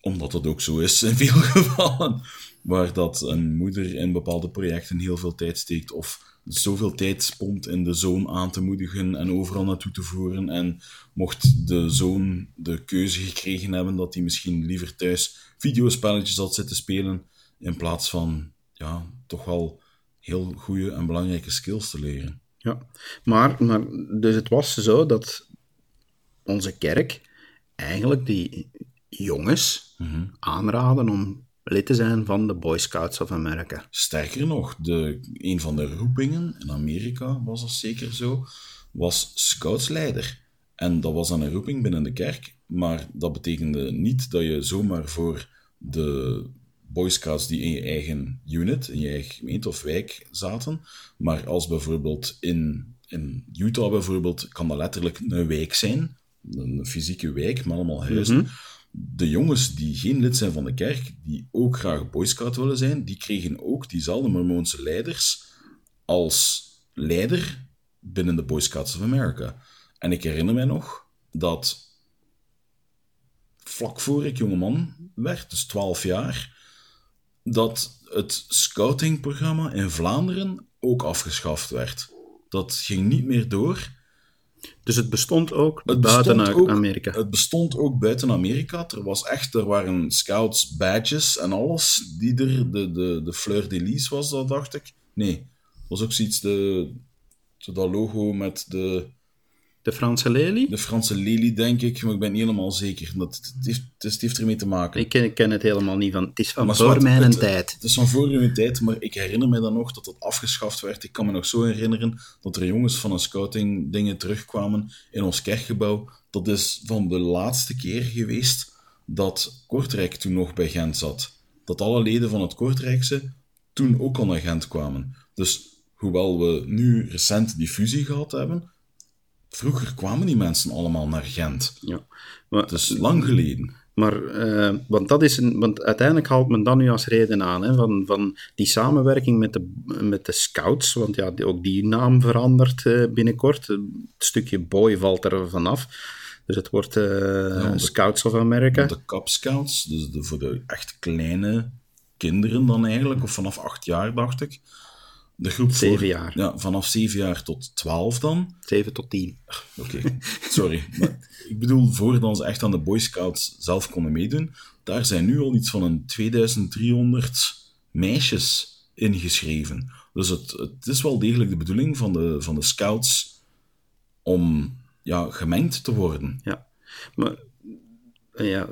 Omdat het ook zo is in veel gevallen waar dat een moeder in bepaalde projecten heel veel tijd steekt of zoveel tijd spont in de zoon aan te moedigen en overal naartoe te voeren. En mocht de zoon de keuze gekregen hebben dat hij misschien liever thuis videospelletjes had zitten spelen, in plaats van ja, toch wel heel goede en belangrijke skills te leren. Ja, maar, maar dus het was zo dat onze kerk eigenlijk die jongens mm aanraden om lid te zijn van de Boy Scouts of America. Sterker nog, de, een van de roepingen, in Amerika was dat zeker zo, was scoutsleider. En dat was dan een roeping binnen de kerk, maar dat betekende niet dat je zomaar voor de Boy Scouts die in je eigen unit, in je eigen gemeente of wijk zaten, maar als bijvoorbeeld in, in Utah bijvoorbeeld, kan dat letterlijk een wijk zijn, een fysieke wijk met allemaal huizen. Mhm de jongens die geen lid zijn van de kerk, die ook graag Boy Scout willen zijn, die kregen ook diezelfde Mormoonse leiders als leider binnen de Boy Scouts of America. En ik herinner mij nog dat vlak voor ik jongeman werd, dus 12 jaar, dat het scoutingprogramma in Vlaanderen ook afgeschaft werd. Dat ging niet meer door. Dus het bestond ook het buiten bestond Amerika? het bestond ook buiten Amerika. Er, was echt, er waren scouts badges en alles die er... De, de, de Fleur de Lis was dat, dacht ik. Nee, was ook zoiets, de, dat logo met de... De Franse lelie? De Franse lelie, denk ik, maar ik ben niet helemaal zeker. Dat, het, heeft, het heeft ermee te maken. Ik ken, ik ken het helemaal niet van. Het is van voor mijn het, tijd. Het is van voor mijn tijd, maar ik herinner me dan nog dat het afgeschaft werd. Ik kan me nog zo herinneren dat er jongens van een scouting dingen terugkwamen in ons kerkgebouw. Dat is van de laatste keer geweest dat Kortrijk toen nog bij Gent zat. Dat alle leden van het Kortrijkse toen ook al naar Gent kwamen. Dus hoewel we nu recent die fusie gehad hebben, Vroeger kwamen die mensen allemaal naar Gent. Ja. Maar, het is lang geleden. Maar, uh, want, dat is een, want uiteindelijk haalt men dat nu als reden aan, hè, van, van die samenwerking met de, met de scouts, want ja, ook die naam verandert uh, binnenkort. Het stukje boy valt er vanaf. Dus het wordt uh, ja, Scouts of America. De Cub Scouts, dus de, voor de echt kleine kinderen dan eigenlijk, of vanaf acht jaar, dacht ik. De groep Zeven voor- jaar. Ja, vanaf zeven jaar tot twaalf dan. 7 tot 10. Oké, sorry. Maar ik bedoel, voordat ze echt aan de Boy Scouts zelf konden meedoen, daar zijn nu al iets van een 2300 meisjes ingeschreven. Dus het, het is wel degelijk de bedoeling van de, van de scouts om ja, gemengd te worden. Ja. Maar, ja,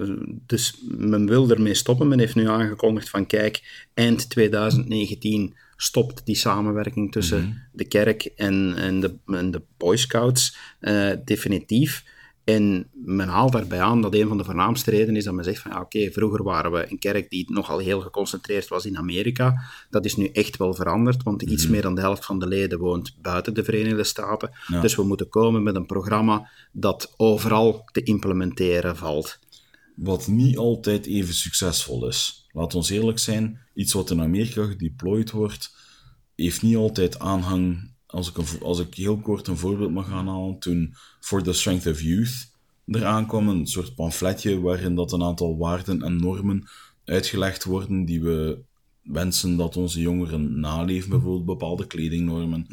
dus men wil ermee stoppen. Men heeft nu aangekondigd van kijk, eind 2019 stopt die samenwerking tussen de kerk en, en, de, en de Boy Scouts eh, definitief. En men haalt daarbij aan dat een van de voornaamste redenen is dat men zegt van ja, oké, vroeger waren we een kerk die nogal heel geconcentreerd was in Amerika. Dat is nu echt wel veranderd, want iets meer dan de helft van de leden woont buiten de Verenigde Staten. Ja. Dus we moeten komen met een programma dat overal te implementeren valt. Wat niet altijd even succesvol is. Laat ons eerlijk zijn, iets wat in Amerika gedeployed wordt, heeft niet altijd aanhang. Als ik, een, als ik heel kort een voorbeeld mag aanhalen, toen For the Strength of Youth eraan kwam, een soort pamfletje waarin dat een aantal waarden en normen uitgelegd worden die we wensen dat onze jongeren naleven, bijvoorbeeld bepaalde kledingnormen.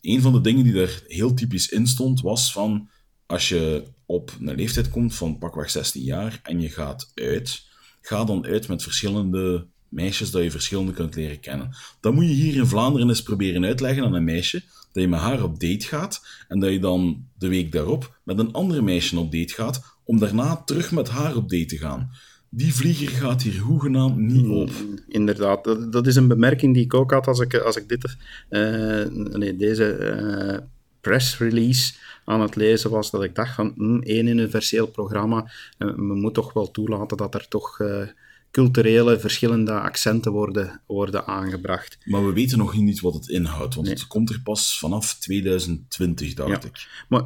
Een van de dingen die daar heel typisch in stond, was van als je op een leeftijd komt van pakweg 16 jaar en je gaat uit, ga dan uit met verschillende meisjes dat je verschillende kunt leren kennen. Dan moet je hier in Vlaanderen eens proberen uitleggen aan een meisje dat je met haar op date gaat en dat je dan de week daarop met een andere meisje op date gaat om daarna terug met haar op date te gaan. Die vlieger gaat hier hoegenaamd niet op. Inderdaad, dat, dat is een bemerking die ik ook had als ik, als ik dit, eh, nee, deze eh, press release aan het lezen was, dat ik dacht van hm, één universeel programma, eh, men moet toch wel toelaten dat er toch eh, culturele verschillende accenten worden, worden aangebracht. Maar we weten nog niet wat het inhoudt, want het komt er pas vanaf 2020, dacht Ja. ik. Maar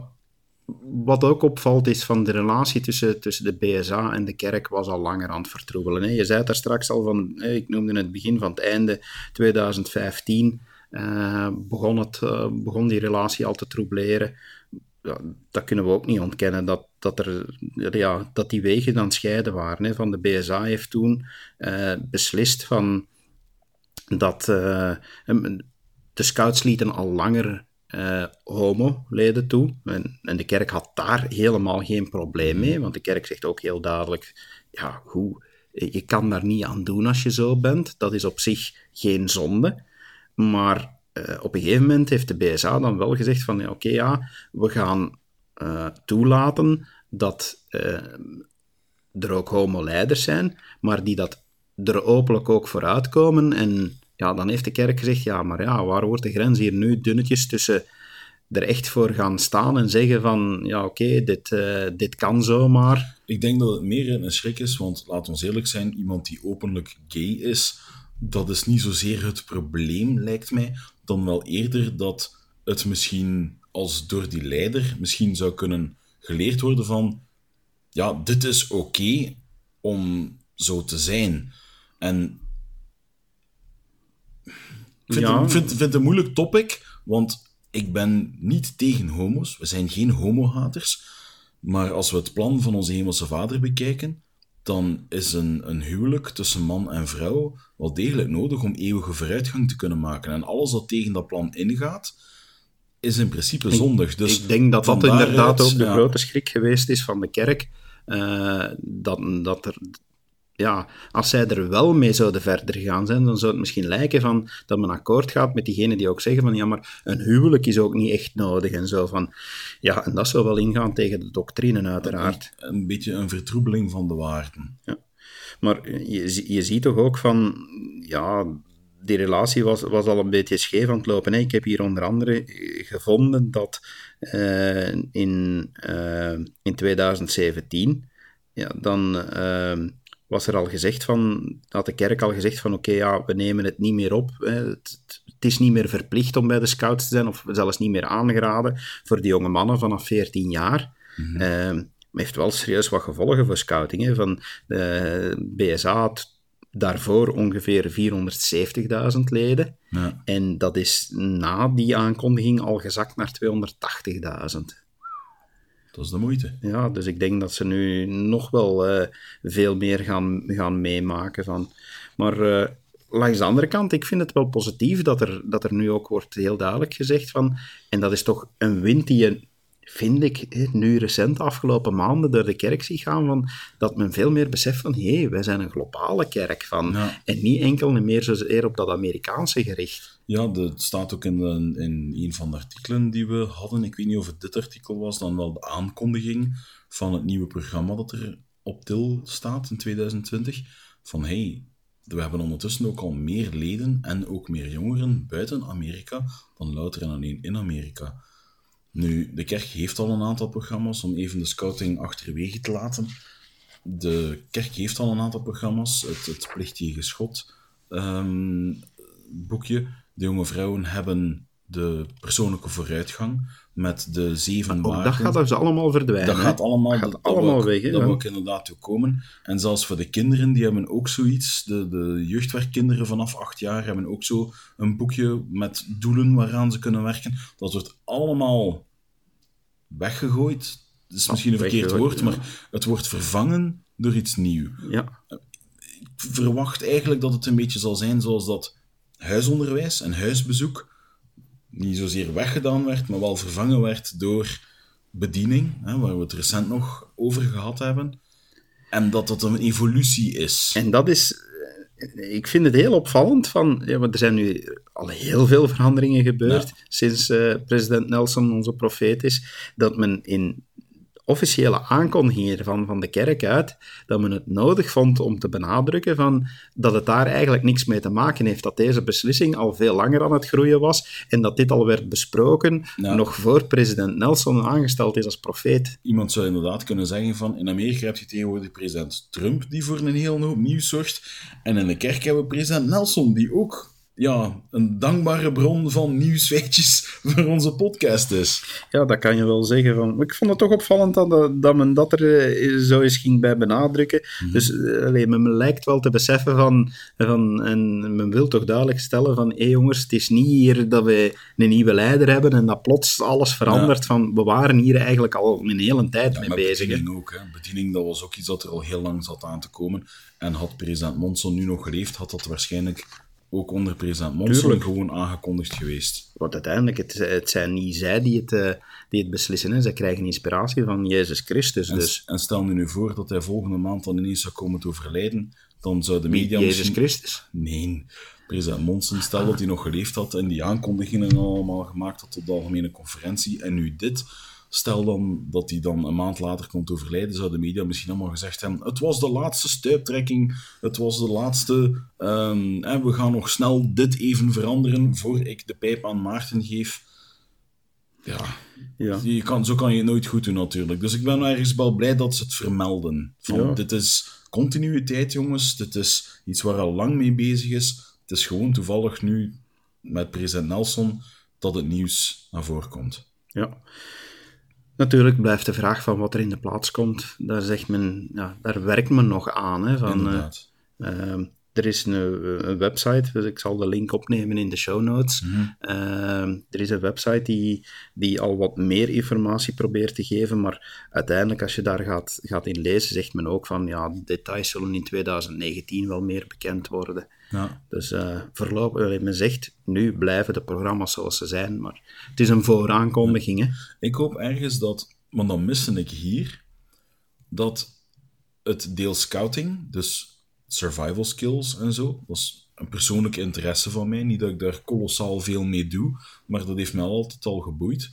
wat ook opvalt is van de relatie tussen, tussen de BSA en de kerk was al langer aan het vertroebelen. Hè. Je zei daar straks al van, hè, ik noemde het begin van het einde 2015, eh, begon, het, begon die relatie al te troubeleren. Ja, dat kunnen we ook niet ontkennen, dat, dat, er, ja, dat die wegen dan scheiden waren. Hè. Van de BSA heeft toen eh, beslist van dat eh, de scouts lieten al langer eh, homo-leden toe. En, en de kerk had daar helemaal geen probleem mee, want de kerk zegt ook heel duidelijk, ja, hoe, je kan daar niet aan doen als je zo bent. Dat is op zich geen zonde. Maar eh, op een gegeven moment heeft de BSA dan wel gezegd van, ja, oké, ja, we gaan eh, toelaten dat eh, er ook homo-leiders zijn, maar die dat er openlijk ook voor uitkomen. En ja, dan heeft de kerk gezegd, ja, maar ja, waar wordt de grens hier nu dunnetjes tussen er echt voor gaan staan en zeggen van, ja, oké, dit, dit kan zomaar. Ik denk dat het meer een schrik is, want laat ons eerlijk zijn, iemand die openlijk gay is, dat is niet zozeer het probleem, lijkt mij, dan wel eerder dat het misschien als door die leider misschien zou kunnen geleerd worden van, ja, dit is oké om zo te zijn. En ik vind, Ja. het, vind, vind het een moeilijk topic, want ik ben niet tegen homo's. We zijn geen homohaters. Maar als we het plan van onze hemelse vader bekijken, dan is een, een huwelijk tussen man en vrouw wel degelijk nodig om eeuwige vooruitgang te kunnen maken. En alles dat tegen dat plan ingaat, is in principe zondig. Dus ik denk dat dat inderdaad ook de ja, grote schrik geweest is van de kerk. eh, dat, dat er, ja, als zij er wel mee zouden verder gaan zijn, dan zou het misschien lijken van, dat men akkoord gaat met diegenen die ook zeggen van, ja, maar een huwelijk is ook niet echt nodig en zo van. Ja, en dat zou wel ingaan tegen de doctrine uiteraard. Een beetje een vertroebeling van de waarden. Maar je, je ziet toch ook van, ja, die relatie was, was al een beetje scheef aan het lopen. Hè. Ik heb hier onder andere gevonden dat eh, in, eh, in 2017, ja, dan eh, was er al gezegd van, had de kerk al gezegd van, oké, ja, we nemen het niet meer op. Hè. Het, is niet meer verplicht om bij de scouts te zijn, of zelfs niet meer aangeraden voor die jonge mannen vanaf 14 jaar. Maar heeft wel serieus wat gevolgen voor scouting. Hè. Van de BSA had daarvoor ongeveer 470.000 leden. Ja. En dat is na die aankondiging al gezakt naar 280.000. Dat is de moeite. Ja, dus ik denk dat ze nu nog wel eh, veel meer gaan, gaan meemaken. Van. Maar eh, langs de andere kant, ik vind het wel positief dat er, dat er nu ook wordt heel duidelijk gezegd van, en dat is toch een wind die je vind ik, nu recent, afgelopen maanden, door de kerk zie gaan, van, dat men veel meer beseft van, hé, hey, wij zijn een globale kerk, van, en niet enkel meer zozeer op dat Amerikaanse gericht. Ja, dat staat ook in, in een van de artikelen die we hadden, ik weet niet of het dit artikel was, dan wel de aankondiging van het nieuwe programma dat er op til staat in 2020, van hey, we hebben ondertussen ook al meer leden en ook meer jongeren buiten Amerika dan louter en alleen in Amerika. Nu, de kerk heeft al een aantal programma's om even de scouting achterwege te laten. De kerk heeft al een aantal programma's. Het, het plichtige schot um, boekje. De jonge vrouwen hebben de persoonlijke vooruitgang met de zeven waarden. Dat gaat dus allemaal verdwijnen. Dat gaat allemaal, dat gaat allemaal weg. Dat moet ook inderdaad toe komen. En zelfs voor de kinderen, die hebben ook zoiets. De, de jeugdwerkkinderen vanaf acht jaar hebben ook zo een boekje met doelen waaraan ze kunnen werken. Dat wordt allemaal weggegooid. Dat is misschien een verkeerd woord, maar het wordt vervangen door iets nieuws. Ja. Ik verwacht eigenlijk dat het een beetje zal zijn zoals dat huisonderwijs en huisbezoek niet zozeer weggedaan werd, maar wel vervangen werd door bediening, hè, waar we het recent nog over gehad hebben. En dat dat een evolutie is. En dat is, eh, ik vind het heel opvallend van, ja, want er zijn nu al heel veel veranderingen gebeurd sinds uh, president Nelson onze profeet is, dat men in officiële aankondigingen van, van de kerk uit, dat men het nodig vond om te benadrukken van, dat het daar eigenlijk niks mee te maken heeft, dat deze beslissing al veel langer aan het groeien was en dat dit al werd besproken nog voor president Nelson aangesteld is als profeet. Iemand zou inderdaad kunnen zeggen van, in Amerika heb je tegenwoordig president Trump die voor een heel hoop nieuws zorgt en in de kerk hebben we president Nelson die ook ja, een dankbare bron van nieuwsfeitjes voor onze podcast is. Ja, dat kan je wel zeggen. Van. ik vond het toch opvallend dat, dat men dat er eh, zo eens ging bij benadrukken. Mhm. Dus eh, alleen, men lijkt wel te beseffen van, van, en men wil toch duidelijk stellen van, hé hey jongens, het is niet hier dat we een nieuwe leider hebben en dat plots alles verandert. Van, we waren hier eigenlijk al een hele tijd mee bezig. Bediening ook. Hè. Bediening, dat was ook iets dat er al heel lang zat aan te komen. En had president Monson nu nog geleefd, had dat waarschijnlijk ook onder president Monson gewoon aangekondigd geweest. Want uiteindelijk, het, het zijn niet zij die het, uh, die het beslissen. Hè. Zij krijgen inspiratie van Jezus Christus. En, dus. en stel nu voor dat hij volgende maand dan ineens zou komen te overlijden, dan zou de media Jezus misschien... Christus? Nee, president Monson, stel dat hij nog geleefd had en die aankondigingen allemaal gemaakt had op de algemene conferentie, en nu dit Stel dan dat hij dan een maand later komt overlijden, zou de media misschien allemaal gezegd hebben: het was de laatste stuiptrekking, het was de laatste. Um, we gaan nog snel dit even veranderen voor ik de pijp aan Maarten geef. Ja, ja. Je kan, zo kan je het nooit goed doen natuurlijk. Dus ik ben ergens wel blij dat ze het vermelden. Van, Dit is continuïteit, jongens. Dit is iets waar al lang mee bezig is. Het is gewoon toevallig nu met president Nelson dat het nieuws naar voren komt. Ja. Natuurlijk blijft de vraag van wat er in de plaats komt, daar, zegt men, ja, daar werkt men nog aan. Hè, van, uh, er is een, een, website, dus ik zal de link opnemen in de show notes. Mhm. Ehm, er is een website die, die al wat meer informatie probeert te geven, maar uiteindelijk als je daar gaat, gaat in lezen, zegt men ook van ja, details zullen in 2019 wel meer bekend worden. Ja. Dus uh, voorlopig, men zegt, nu blijven de programma's zoals ze zijn, maar het is een vooraankondiging. Hè? Ik hoop ergens dat, want dan miste ik hier, dat het deel scouting, dus survival skills en zo, dat is een persoonlijke interesse van mij. Niet dat ik daar kolossaal veel mee doe, maar dat heeft mij altijd al geboeid.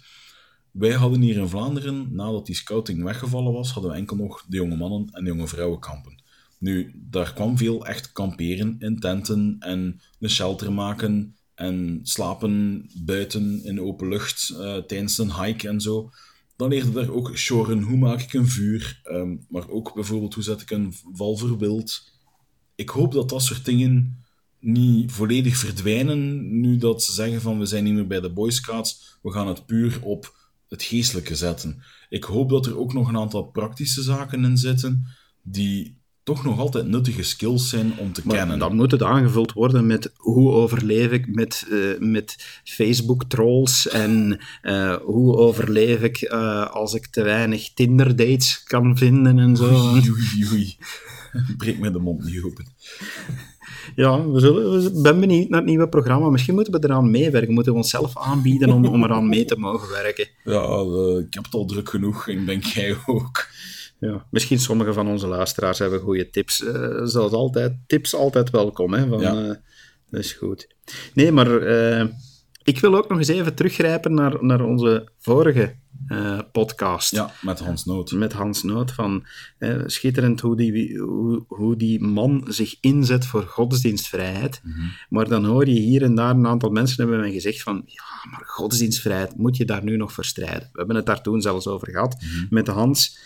Wij hadden hier in Vlaanderen, nadat die scouting weggevallen was, hadden we enkel nog de jonge mannen en de jonge vrouwen kampen. Nu, daar kwam veel echt kamperen in tenten en een shelter maken en slapen buiten in open lucht uh, tijdens een hike en zo. Dan leerde daar ook shoren, hoe maak ik een vuur, ehm, maar ook bijvoorbeeld hoe zet ik een val voor wild. Ik hoop dat dat soort dingen niet volledig verdwijnen nu dat ze zeggen van we zijn niet meer bij de Boy Scouts, we gaan het puur op het geestelijke zetten. Ik hoop dat er ook nog een aantal praktische zaken in zitten die toch nog altijd nuttige skills zijn om te kennen. Dan moet het aangevuld worden met hoe overleef ik met, uh, met Facebook-trolls en uh, hoe overleef ik uh, als ik te weinig Tinder-dates kan vinden en zo. Oei, oei, oei. Breek me de mond niet open. Ja, we zullen, we ben benieuwd naar het nieuwe programma. Misschien moeten we eraan meewerken. Moeten we onszelf aanbieden om, om eraan mee te mogen werken. Ja, uh, ik heb het al druk genoeg en denk jij ook. Ja, misschien sommige van onze luisteraars hebben goede tips. Uh, zoals altijd, tips altijd welkom. Hè, van, ja. uh, dat is goed. Nee, maar ik wil ook nog eens even teruggrijpen naar, naar onze vorige uh, podcast. Ja, met Hans Noot. Met Hans Noot. Van, uh, schitterend hoe die, hoe, hoe die man zich inzet voor godsdienstvrijheid. Mm -hmm. Maar dan hoor je hier en daar een aantal mensen hebben mij gezegd van ja, maar godsdienstvrijheid, moet je daar nu nog voor strijden? We hebben het daar toen zelfs over gehad mm -hmm. met Hans.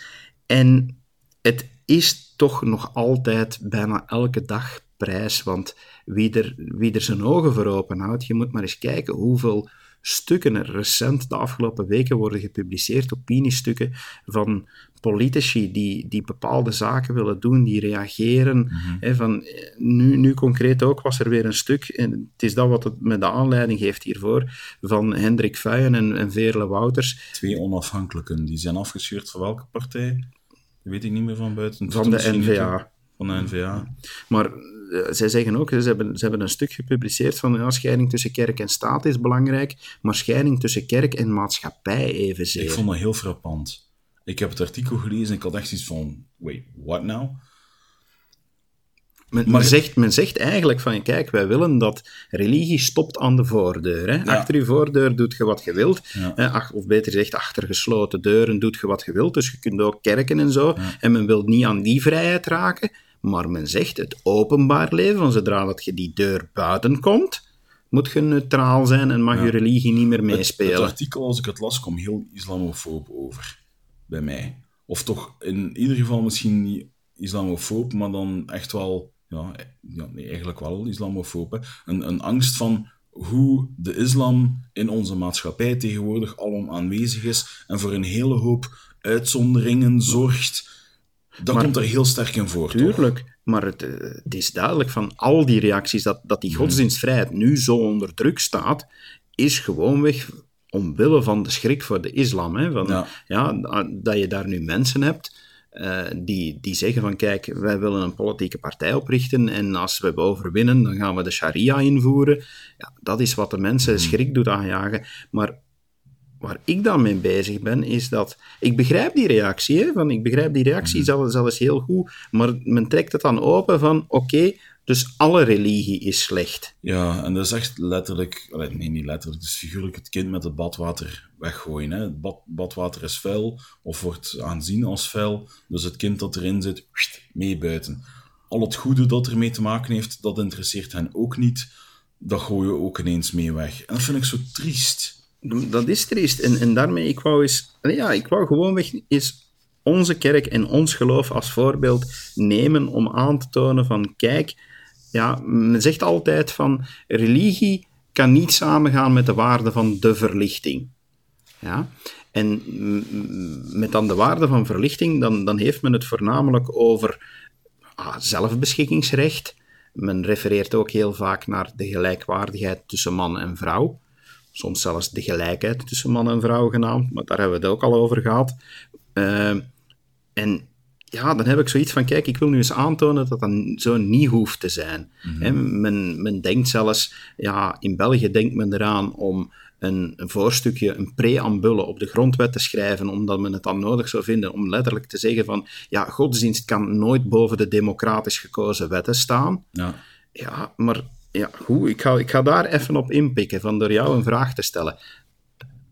En het is toch nog altijd bijna elke dag prijs, want wie er, wie er zijn ogen voor open houdt, je moet maar eens kijken hoeveel stukken er recent de afgelopen weken worden gepubliceerd, opiniestukken van politici die, die bepaalde zaken willen doen, die reageren. Mm -hmm. hè, van, nu, nu concreet ook was er weer een stuk, en het is dat wat het met de aanleiding geeft hiervoor, van Hendrik Vuyen en, en Veerle Wouters. Twee onafhankelijken, die zijn afgescheurd van welke partij? Dat weet ik niet meer van buiten. Van de NVA. Van de NVA. Maar zij zeggen ook, ze hebben, ze hebben een stuk gepubliceerd van ja, scheiding tussen kerk en staat is belangrijk, maar scheiding tussen kerk en maatschappij evenzeer. Ik vond dat heel frappant. Ik heb het artikel gelezen en ik had echt iets van, wait, what now? Men, maar, men, zegt, men zegt eigenlijk van, kijk, wij willen dat religie stopt aan de voordeur. Hè? Ja. Achter je voordeur doet je wat je wilt. Ja. Ach, of beter gezegd, achter gesloten deuren doet je wat je wilt. Dus je kunt ook kerken en zo. Ja. En men wil niet aan die vrijheid raken. Maar men zegt, het openbaar leven, van zodra dat je die deur buiten komt, moet je neutraal zijn en mag Ja. je religie niet meer meespelen. Het, het artikel, als ik het las, kwam heel islamofoob over. Bij mij. Of toch in ieder geval misschien niet islamofoob, maar dan echt wel... Ja, ja nee, eigenlijk wel islamofoob. Hè. Een, een angst van hoe de islam in onze maatschappij tegenwoordig alom aanwezig is en voor een hele hoop uitzonderingen zorgt. Dat Maar- komt er heel sterk in voor, toch? Tuurlijk, maar het, eh, het is duidelijk van al die reacties dat, dat die godsdienstvrijheid nu zo onder druk staat, is gewoonweg omwille van de schrik voor de islam. Hè? Van, Ja. ja, da- dat je daar nu mensen hebt eh, die, die zeggen van kijk, wij willen een politieke partij oprichten en als we overwinnen, dan gaan we de sharia invoeren. Ja, dat is wat de mensen schrik doet aanjagen. Maar waar ik dan mee bezig ben, is dat... Ik begrijp die reactie, hè, van, ik begrijp die reactie zelfs, zelfs heel goed, maar men trekt het dan open van, oké, dus alle religie is slecht. Ja, en dat is echt letterlijk, nee, niet letterlijk, is figuurlijk het kind met het badwater weggooien. Hè. Het bad, badwater is vuil, of wordt aanzien als vuil, dus het kind dat erin zit, meebuiten. Al het goede dat ermee te maken heeft, dat interesseert hen ook niet. Dat gooien we ook ineens mee weg. En dat vind ik zo triest. Dat is triest. En, en daarmee, ik wou eens... Ja, ik wou gewoonweg eens onze kerk en ons geloof als voorbeeld nemen om aan te tonen van, kijk, ja, men zegt altijd van, religie kan niet samengaan met de waarde van de verlichting. Ja? En met dan de waarde van verlichting, dan, dan heeft men het voornamelijk over ah, zelfbeschikkingsrecht. Men refereert ook heel vaak naar de gelijkwaardigheid tussen man en vrouw. Soms zelfs de gelijkheid tussen man en vrouw genaamd, maar daar hebben we het ook al over gehad. Uh, en ja, dan heb ik zoiets van, kijk, ik wil nu eens aantonen dat dat zo niet hoeft te zijn. He, men, men denkt zelfs, ja, in België denkt men eraan om een, een voorstukje, een preambule op de grondwet te schrijven, omdat men het dan nodig zou vinden om letterlijk te zeggen van, ja, godsdienst kan nooit boven de democratisch gekozen wetten staan. Ja. Ja, maar ja, goed, ik ga, ik ga daar even op inpikken, van door jou een vraag te stellen.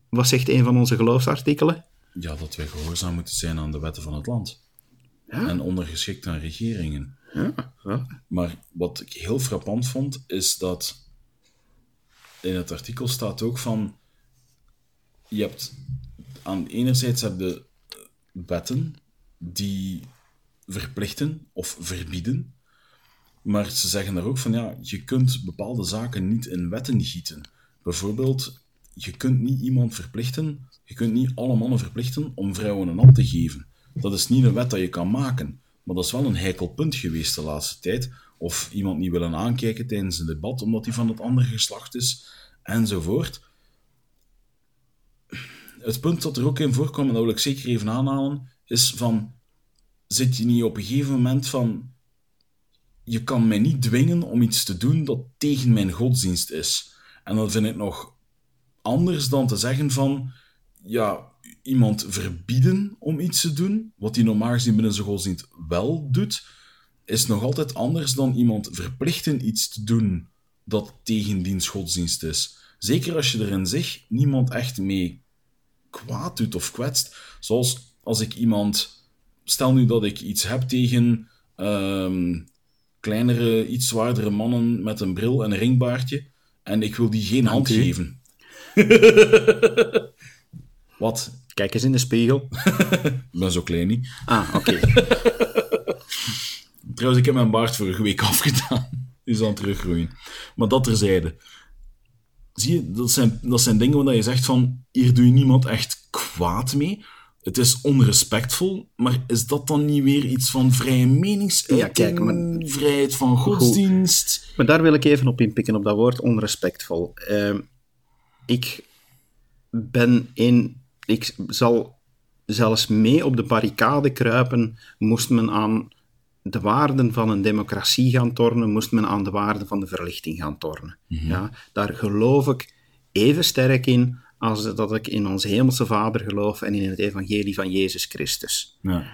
Wat zegt een van onze geloofsartikelen? ja, dat wij gehoorzaam moeten zijn aan de wetten van het land. Ja. En ondergeschikt aan regeringen. Ja, ja. Maar wat ik heel frappant vond, is dat in het artikel staat ook van... Je hebt... Aan enerzijds heb je wetten die verplichten of verbieden. Maar ze zeggen er ook van, ja, je kunt bepaalde zaken niet in wetten gieten. Bijvoorbeeld, je kunt niet iemand verplichten, je kunt niet alle mannen verplichten om vrouwen een hand te geven. Dat is niet een wet dat je kan maken. Maar dat is wel een heikel punt geweest de laatste tijd. Of iemand niet willen aankijken tijdens een debat omdat hij van het andere geslacht is, enzovoort. Het punt dat er ook in voorkwam, en dat wil ik zeker even aanhalen, is van, zit je niet op een gegeven moment van, je kan mij niet dwingen om iets te doen dat tegen mijn godsdienst is. En dat vind ik nog anders dan te zeggen van, ja, iemand verbieden om iets te doen, wat hij normaal gezien binnen zijn godsdienst wel doet, is nog altijd anders dan iemand verplichten iets te doen dat tegen diens godsdienst is. Zeker als je er in zich niemand echt mee kwaad doet of kwetst. Zoals als ik iemand... Stel nu dat ik iets heb tegen ehm, kleinere, iets zwaardere mannen met een bril en een ringbaardje, en ik wil die geen hand u. geven. Wat? Kijk eens in de spiegel. Ik ben zo klein niet. Ah, oké. Trouwens, ik heb mijn baard vorige week afgedaan. Die is aan het teruggroeien. Maar dat terzijde. Zie je, dat zijn, dat zijn dingen waar je zegt van, hier doe je niemand echt kwaad mee. Het is onrespectvol, maar is dat dan niet weer iets van vrije meningsuiting, Ja, kijk, maar- vrijheid van godsdienst? Maar daar wil ik even op inpikken, op dat woord onrespectvol. Ehm, ik ben in... Ik zal zelfs mee op de barricade kruipen, moest men aan de waarden van een democratie gaan tornen, moest men aan de waarden van de verlichting gaan tornen. Ja, daar geloof ik even sterk in als dat ik in onze hemelse Vader geloof en in het evangelie van Jezus Christus. Ja.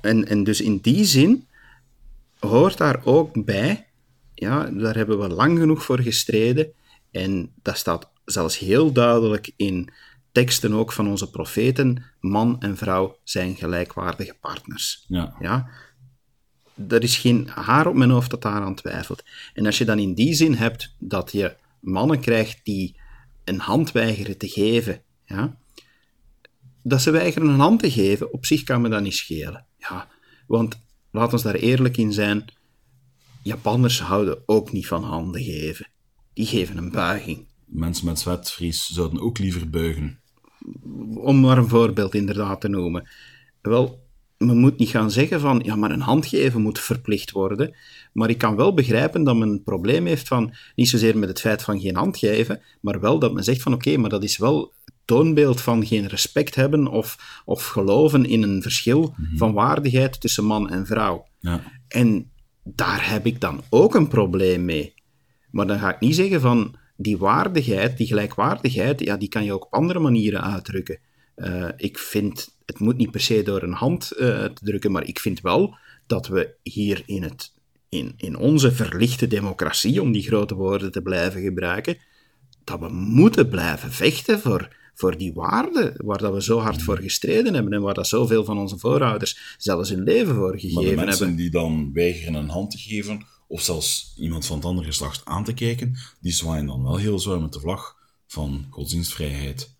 En, en dus in die zin hoort daar ook bij, ja, daar hebben we lang genoeg voor gestreden, en dat staat zelfs heel duidelijk in teksten ook van onze profeten, man en vrouw zijn gelijkwaardige partners. Ja. Ja? Er is geen haar op mijn hoofd dat daaraan twijfelt. En als je dan in die zin hebt dat je mannen krijgt die een hand weigeren te geven, ja? dat ze weigeren een hand te geven, op zich kan me dat niet schelen. Ja? Want laat ons daar eerlijk in zijn, Japanners houden ook niet van handen geven. Die geven een buiging. Mensen met zwetvries zouden ook liever buigen. om maar een voorbeeld inderdaad te noemen. Wel, men moet niet gaan zeggen van, ja, maar een hand geven moet verplicht worden. Maar ik kan wel begrijpen dat men een probleem heeft van, niet zozeer met het feit van geen hand geven, maar wel dat men zegt van, oké, maar dat is wel toonbeeld van geen respect hebben of, of geloven in een verschil van waardigheid tussen man en vrouw. Ja. En daar heb ik dan ook een probleem mee. Maar dan ga ik niet zeggen van die waardigheid, die gelijkwaardigheid, ja, die kan je ook op andere manieren uitdrukken. Eh, ik vind, het moet niet per se door een hand eh, te drukken, maar ik vind wel dat we hier in, het, in, in onze verlichte democratie, om die grote woorden te blijven gebruiken, dat we moeten blijven vechten voor, voor die waarden waar dat we zo hard voor gestreden hebben en waar dat zoveel van onze voorouders zelfs hun leven voor Maar de gegeven mensen hebben. die dan weigeren een hand te geven, of zelfs iemand van het andere geslacht aan te kijken, die zwaaien dan wel heel zwaar met de vlag van godsdienstvrijheid.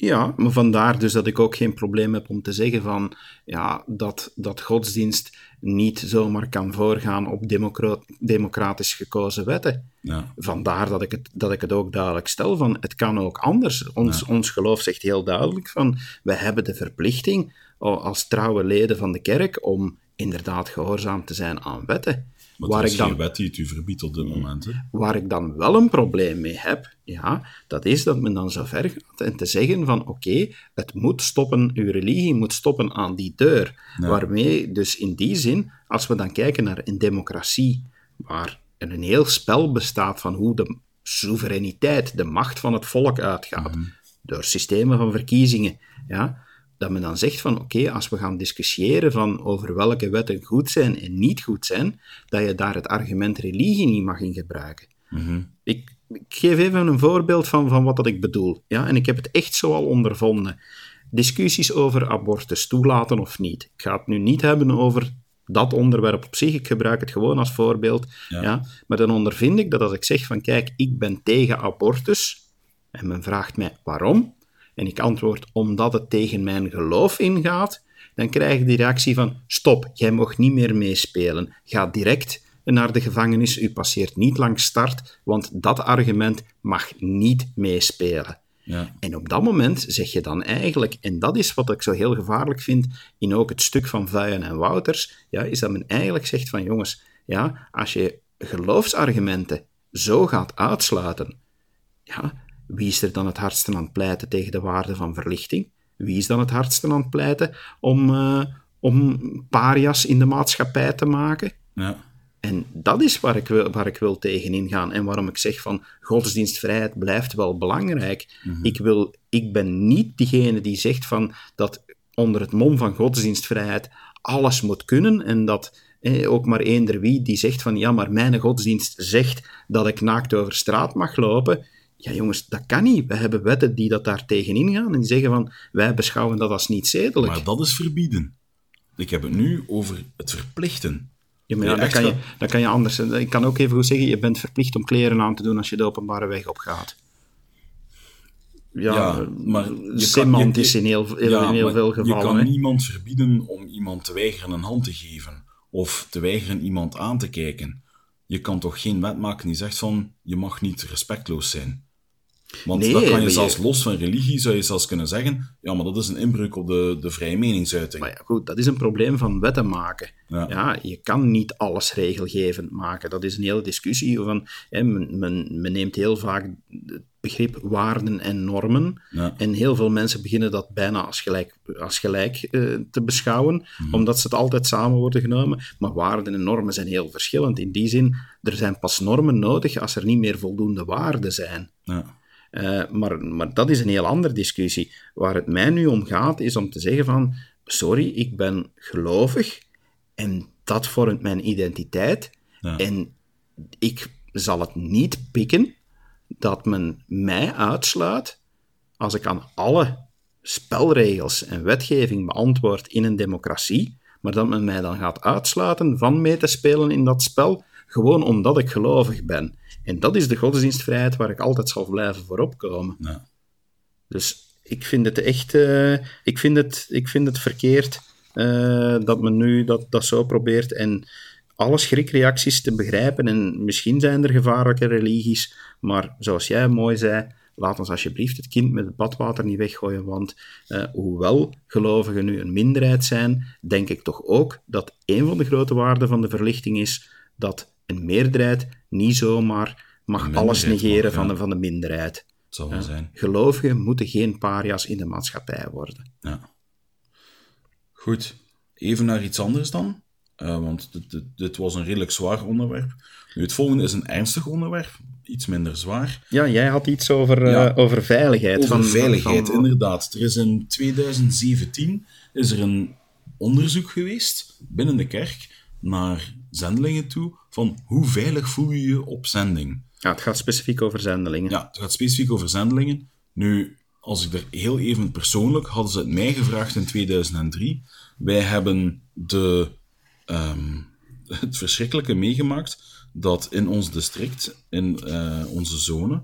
Ja, maar vandaar dus dat ik ook geen probleem heb om te zeggen van, ja, dat, dat godsdienst niet zomaar kan voorgaan op democra- democratisch gekozen wetten. Ja. Vandaar dat ik, het, dat ik het ook duidelijk stel van, het kan ook anders. Ons, ons geloof zegt heel duidelijk van, wij hebben de verplichting als trouwe leden van de kerk om inderdaad gehoorzaam te zijn aan wetten. Maar Waar is ik dan geen wet die het u verbiedt op dit moment. Hè? Waar ik dan wel een probleem mee heb, ja, dat is dat men dan zo ver gaat en te zeggen van oké, het moet stoppen, uw religie moet stoppen aan die deur. Waarmee dus in die zin, als we dan kijken naar een democratie, waar een heel spel bestaat van hoe de soevereiniteit, de macht van het volk uitgaat, door systemen van verkiezingen, ja, dat men dan zegt van oké, als we gaan discussiëren van over welke wetten goed zijn en niet goed zijn, dat je daar het argument religie niet mag in gebruiken. ik, ik geef even een voorbeeld van, van wat dat ik bedoel. Ja? En ik heb het echt zo al ondervonden. Discussies over abortus toelaten of niet. Ik ga het nu niet hebben over dat onderwerp op zich. Ik gebruik het gewoon als voorbeeld. Ja. Maar dan ondervind ik dat als ik zeg van kijk, ik ben tegen abortus, en men vraagt mij waarom, en ik antwoord omdat het tegen mijn geloof ingaat, dan krijg ik die reactie van stop, jij mag niet meer meespelen. Ga direct naar de gevangenis, u passeert niet langs start, want dat argument mag niet meespelen. Ja. En op dat moment zeg je dan eigenlijk, en dat is wat ik zo heel gevaarlijk vind in ook het stuk van Vuyen en Wouters, ja, is dat men eigenlijk zegt van jongens, ja, als je geloofsargumenten zo gaat uitsluiten, ja, wie is er dan het hardste aan het pleiten tegen de waarde van verlichting? Wie is dan het hardste aan het pleiten om, uh, om parias in de maatschappij te maken. Ja. En dat is waar ik, wil, waar ik wil tegenin gaan. En waarom ik zeg van godsdienstvrijheid blijft wel belangrijk. ik, wil, ik ben niet diegene die zegt van dat onder het mom van godsdienstvrijheid alles moet kunnen en dat eh, ook maar eender wie die zegt van ja, maar mijn godsdienst zegt dat ik naakt over straat mag lopen. Ja, jongens, dat kan niet. We hebben wetten die dat daar tegenin gaan en die zeggen van wij beschouwen dat als niet zedelijk. Maar dat is verbieden. Ik heb het nu over het verplichten. Ja, maar ja, kan je, dat kan je anders. Ik kan ook even goed zeggen, je bent verplicht om kleren aan te doen als je de openbare weg op gaat. Ja, Ja, maar je kan- semantisch je- in heel, heel, Ja, in heel maar veel Je gevallen. kan hè. niemand verbieden om iemand te weigeren een hand te geven. Of te weigeren iemand aan te kijken. Je kan toch geen wet maken die zegt van, je mag niet respectloos zijn. Want Nee, dan kan je zelfs los van religie, zou je zelfs kunnen zeggen, ja, maar dat is een inbreuk op de, de vrije meningsuiting. Maar ja, goed, dat is een probleem van wetten maken. Ja. Ja. je kan niet alles regelgevend maken. Dat is een hele discussie. Van, hè, men, men, men neemt heel vaak het begrip waarden en normen. Ja. En heel veel mensen beginnen dat bijna als gelijk, als gelijk eh, te beschouwen, Mhm. omdat ze het altijd samen worden genomen. Maar waarden en normen zijn heel verschillend. In die zin, er zijn pas normen nodig als er niet meer voldoende waarden zijn. Ja. Eh, maar, maar dat is een heel andere discussie. Waar het mij nu om gaat, is om te zeggen van... Sorry, ik ben gelovig en dat vormt mijn identiteit. Ja. En ik zal het niet pikken dat men mij uitsluit als ik aan alle spelregels en wetgeving beantwoord in een democratie, maar dat men mij dan gaat uitsluiten van mee te spelen in dat spel, gewoon omdat ik gelovig ben. En dat is de godsdienstvrijheid waar ik altijd zal blijven voor opkomen. Ja. Dus ik vind het echt eh, ik vind het, ik vind het verkeerd eh, dat men nu dat, dat zo probeert en alle schrikreacties te begrijpen. En misschien zijn er gevaarlijke religies, maar zoals jij mooi zei, laat ons alsjeblieft het kind met het badwater niet weggooien. Want eh, hoewel gelovigen nu een minderheid zijn, denk ik toch ook dat een van de grote waarden van de verlichting is dat een meerderheid niet zomaar mag alles negeren mag, van, de, van de minderheid. Het zal wel zijn. Gelovigen moeten geen paria's in de maatschappij worden. Ja. Goed. Even naar iets anders dan. Eh, want dit, dit, dit was een redelijk zwaar onderwerp. Nu, het volgende is een ernstig onderwerp. Iets minder zwaar. Ja, jij had iets over, eh, over veiligheid. Over van, veiligheid, van- inderdaad. Er is in 2017 is er een onderzoek geweest binnen de kerk naar zendelingen toe van hoe veilig voel je je op zending. Ja, het gaat specifiek over zendelingen. Ja, het gaat specifiek over zendelingen. Nu, als ik er heel even persoonlijk, hadden ze het mij gevraagd in 2003. Wij hebben de, ehm, het verschrikkelijke meegemaakt dat in ons district, in eh, onze zone,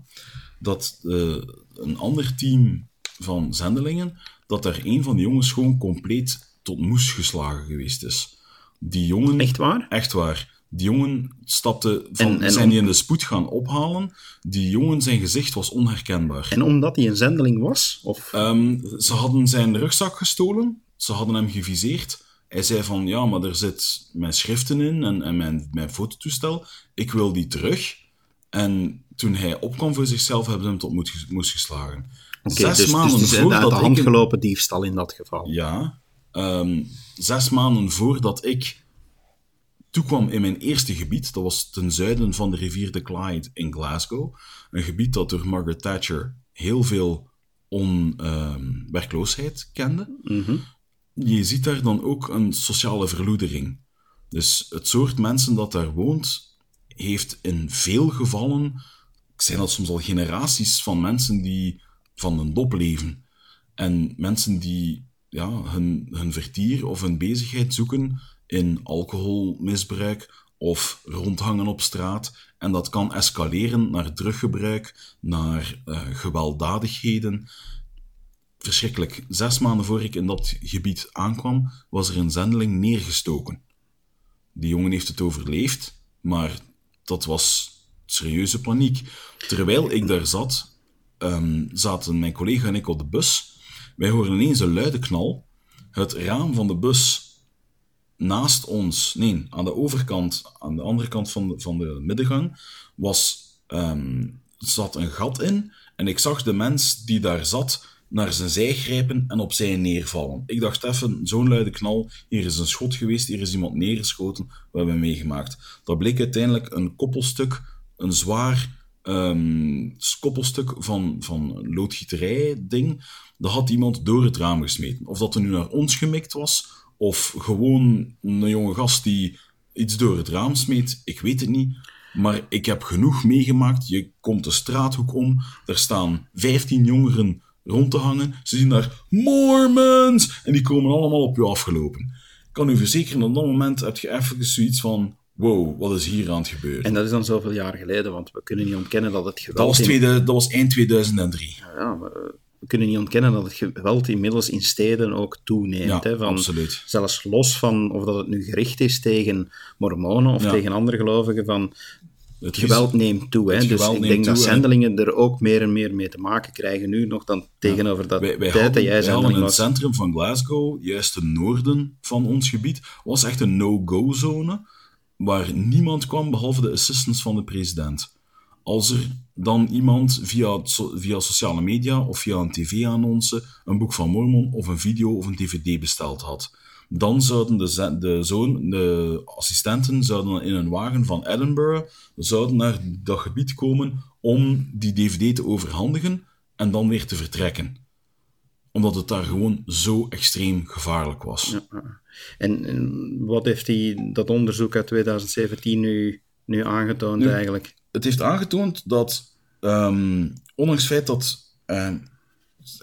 dat eh, een ander team van zendelingen, dat daar een van die jongens gewoon compleet tot moes geslagen geweest is. Die jongen... Echt waar? Echt waar. Die jongen stapte van, En- en zijn die in de spoed gaan ophalen. Die jongen, zijn gezicht was onherkenbaar. En omdat hij een zendeling was? Of... Ehm, ze hadden zijn rugzak gestolen. Ze hadden hem geviseerd. Hij zei van, ja, maar er zit mijn schriften in en, en mijn, mijn fototoestel. Ik wil die terug. En toen hij opkwam voor zichzelf, hebben ze hem tot moed moest geslagen. Oké, Zes dus, maanden dus is uit voordat de ik hand gelopen diefstal in dat geval. ja. Ehm, zes maanden voordat ik toekwam in mijn eerste gebied, dat was ten zuiden van de rivier de Clyde in Glasgow. Een gebied dat door Margaret Thatcher heel veel onwerkloosheid kende. Je ziet daar dan ook een sociale verloedering. Dus het soort mensen dat daar woont, heeft in veel gevallen, zijn dat soms al generaties van mensen die van een dop leven. En mensen die ja, hun, hun vertier of hun bezigheid zoeken in alcoholmisbruik of rondhangen op straat. En dat kan escaleren naar druggebruik, naar eh, gewelddadigheden. Verschrikkelijk. Zes maanden voor ik in dat gebied aankwam, was er een zendeling neergestoken. Die jongen heeft het overleefd, maar dat was serieuze paniek. Terwijl ik daar zat, ehm, zaten mijn collega en ik op de bus. Wij hoorden ineens een luide knal. Het raam van de bus naast ons, nee, aan de overkant, aan de andere kant van de, van de middengang, was, ehm, zat een gat in. En ik zag de mens die daar zat naar zijn zij grijpen en op zij neervallen. Ik dacht even, zo'n luide knal, hier is een schot geweest, hier is iemand neergeschoten, we hebben meegemaakt. Dat bleek uiteindelijk een koppelstuk, een zwaar um, koppelstuk van, van loodgieterij-ding, dat had iemand door het raam gesmeten. Of dat er nu naar ons gemikt was, of gewoon een jonge gast die iets door het raam smeet, ik weet het niet. Maar ik heb genoeg meegemaakt. Je komt de straathoek om, er staan 15 jongeren rond te hangen. Ze zien daar Mormons! En die komen allemaal op je afgelopen. Ik kan u verzekeren, op dat moment heb je even zoiets van wow, wat is hier aan het gebeuren? En dat is dan zoveel jaar geleden, want we kunnen niet ontkennen dat het geweld... Dat was, tweede, dat was eind 2003. Ja, maar eh, we kunnen niet ontkennen dat het geweld inmiddels in steden ook toeneemt. Ja, hè, van, absoluut. Zelfs los van of dat het nu gericht is tegen mormonen of Ja. tegen andere gelovigen, van Het het geweld neemt toe. Hè. Dus ik denk dat toe, zendelingen er ook meer en meer mee te maken krijgen nu nog dan tegenover dat Wij, wij tijd hadden, dat jij zendeling in het centrum van Glasgow, juist ten noorden van ons gebied, was echt een no-go-zone waar niemand kwam behalve de assistants van de president. Als er dan iemand via, via sociale media of via een tv-annonce een boek van Mormon of een video of een dvd besteld had, dan zouden de, de, zoon, de assistenten zouden in een wagen van Edinburgh zouden naar dat gebied komen om die dvd te overhandigen en dan weer te vertrekken omdat het daar gewoon zo extreem gevaarlijk was. En, en wat heeft die, dat onderzoek uit 2017 nu, nu aangetoond Nu- eigenlijk? Het heeft aangetoond dat, ehm, ondanks het feit dat eh,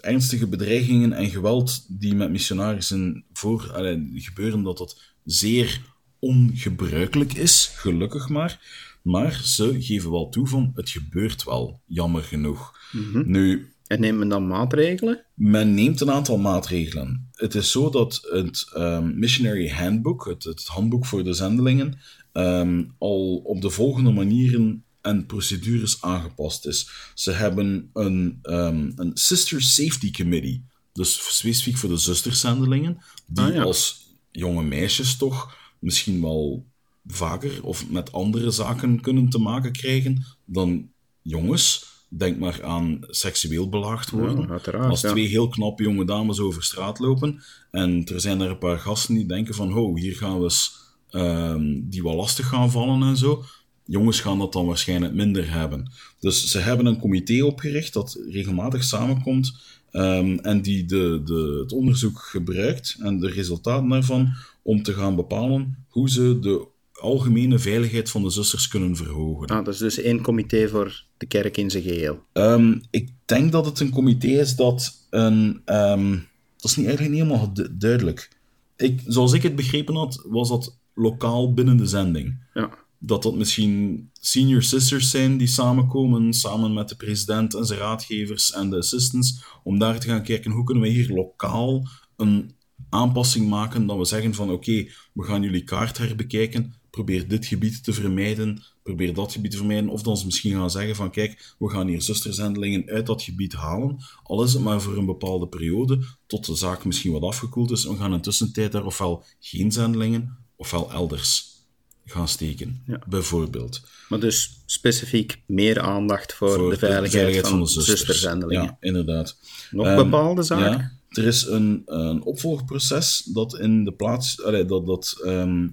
ernstige bedreigingen en geweld die met missionarissen voor, allee, gebeuren, dat dat zeer ongebruikelijk is, gelukkig maar. Maar ze geven wel toe van, het gebeurt wel, jammer genoeg. Nu, En neemt men dan maatregelen? Men neemt een aantal maatregelen. Het is zo dat het ehm, Missionary Handbook, het, het handboek voor de zendelingen, ehm, al op de volgende manieren en procedures aangepast is. Ze hebben een, ehm, een Sister Safety Committee, dus specifiek voor de zusterzendelingen, die Ah, ja. als jonge meisjes toch misschien wel vaker of met andere zaken kunnen te maken krijgen dan jongens. Denk maar aan seksueel belaagd worden. Ja, Als ja. twee heel knappe jonge dames over straat lopen en er zijn er een paar gasten die denken van oh, hier gaan we eens ehm, die wel lastig gaan vallen en zo. Jongens gaan dat dan waarschijnlijk minder hebben. Dus ze hebben een comité opgericht dat regelmatig samenkomt ehm, en die de, de, het onderzoek gebruikt en de resultaten daarvan om te gaan bepalen hoe ze de algemene veiligheid van de zusters kunnen verhogen. Ah, dat is dus één comité voor de kerk in zijn geheel. Ehm, ik denk dat het een comité is dat een. ehm, dat is niet eigenlijk niet helemaal du- duidelijk. Ik, zoals ik het begrepen had, was dat lokaal binnen de zending. Ja. Dat dat misschien senior sisters zijn die samenkomen, samen met de president en zijn raadgevers en de assistants, om daar te gaan kijken hoe kunnen we hier lokaal een aanpassing maken, dat we zeggen van oké, we gaan jullie kaart herbekijken, probeer dit gebied te vermijden, probeer dat gebied te vermijden, of dan ze misschien gaan zeggen van kijk, we gaan hier zusterzendelingen uit dat gebied halen, al is het maar voor een bepaalde periode, tot de zaak misschien wat afgekoeld is, we gaan in tussentijd daar ofwel geen zendelingen, ofwel elders gaan steken, Ja. bijvoorbeeld. Maar dus specifiek meer aandacht voor, Voor de veiligheid, van, de zusters. zusterzendelingen. Ja, inderdaad. Nog Ehm, bepaalde zaken? Ja, er is een, een opvolgproces dat in de plaats, allee, dat, dat ehm,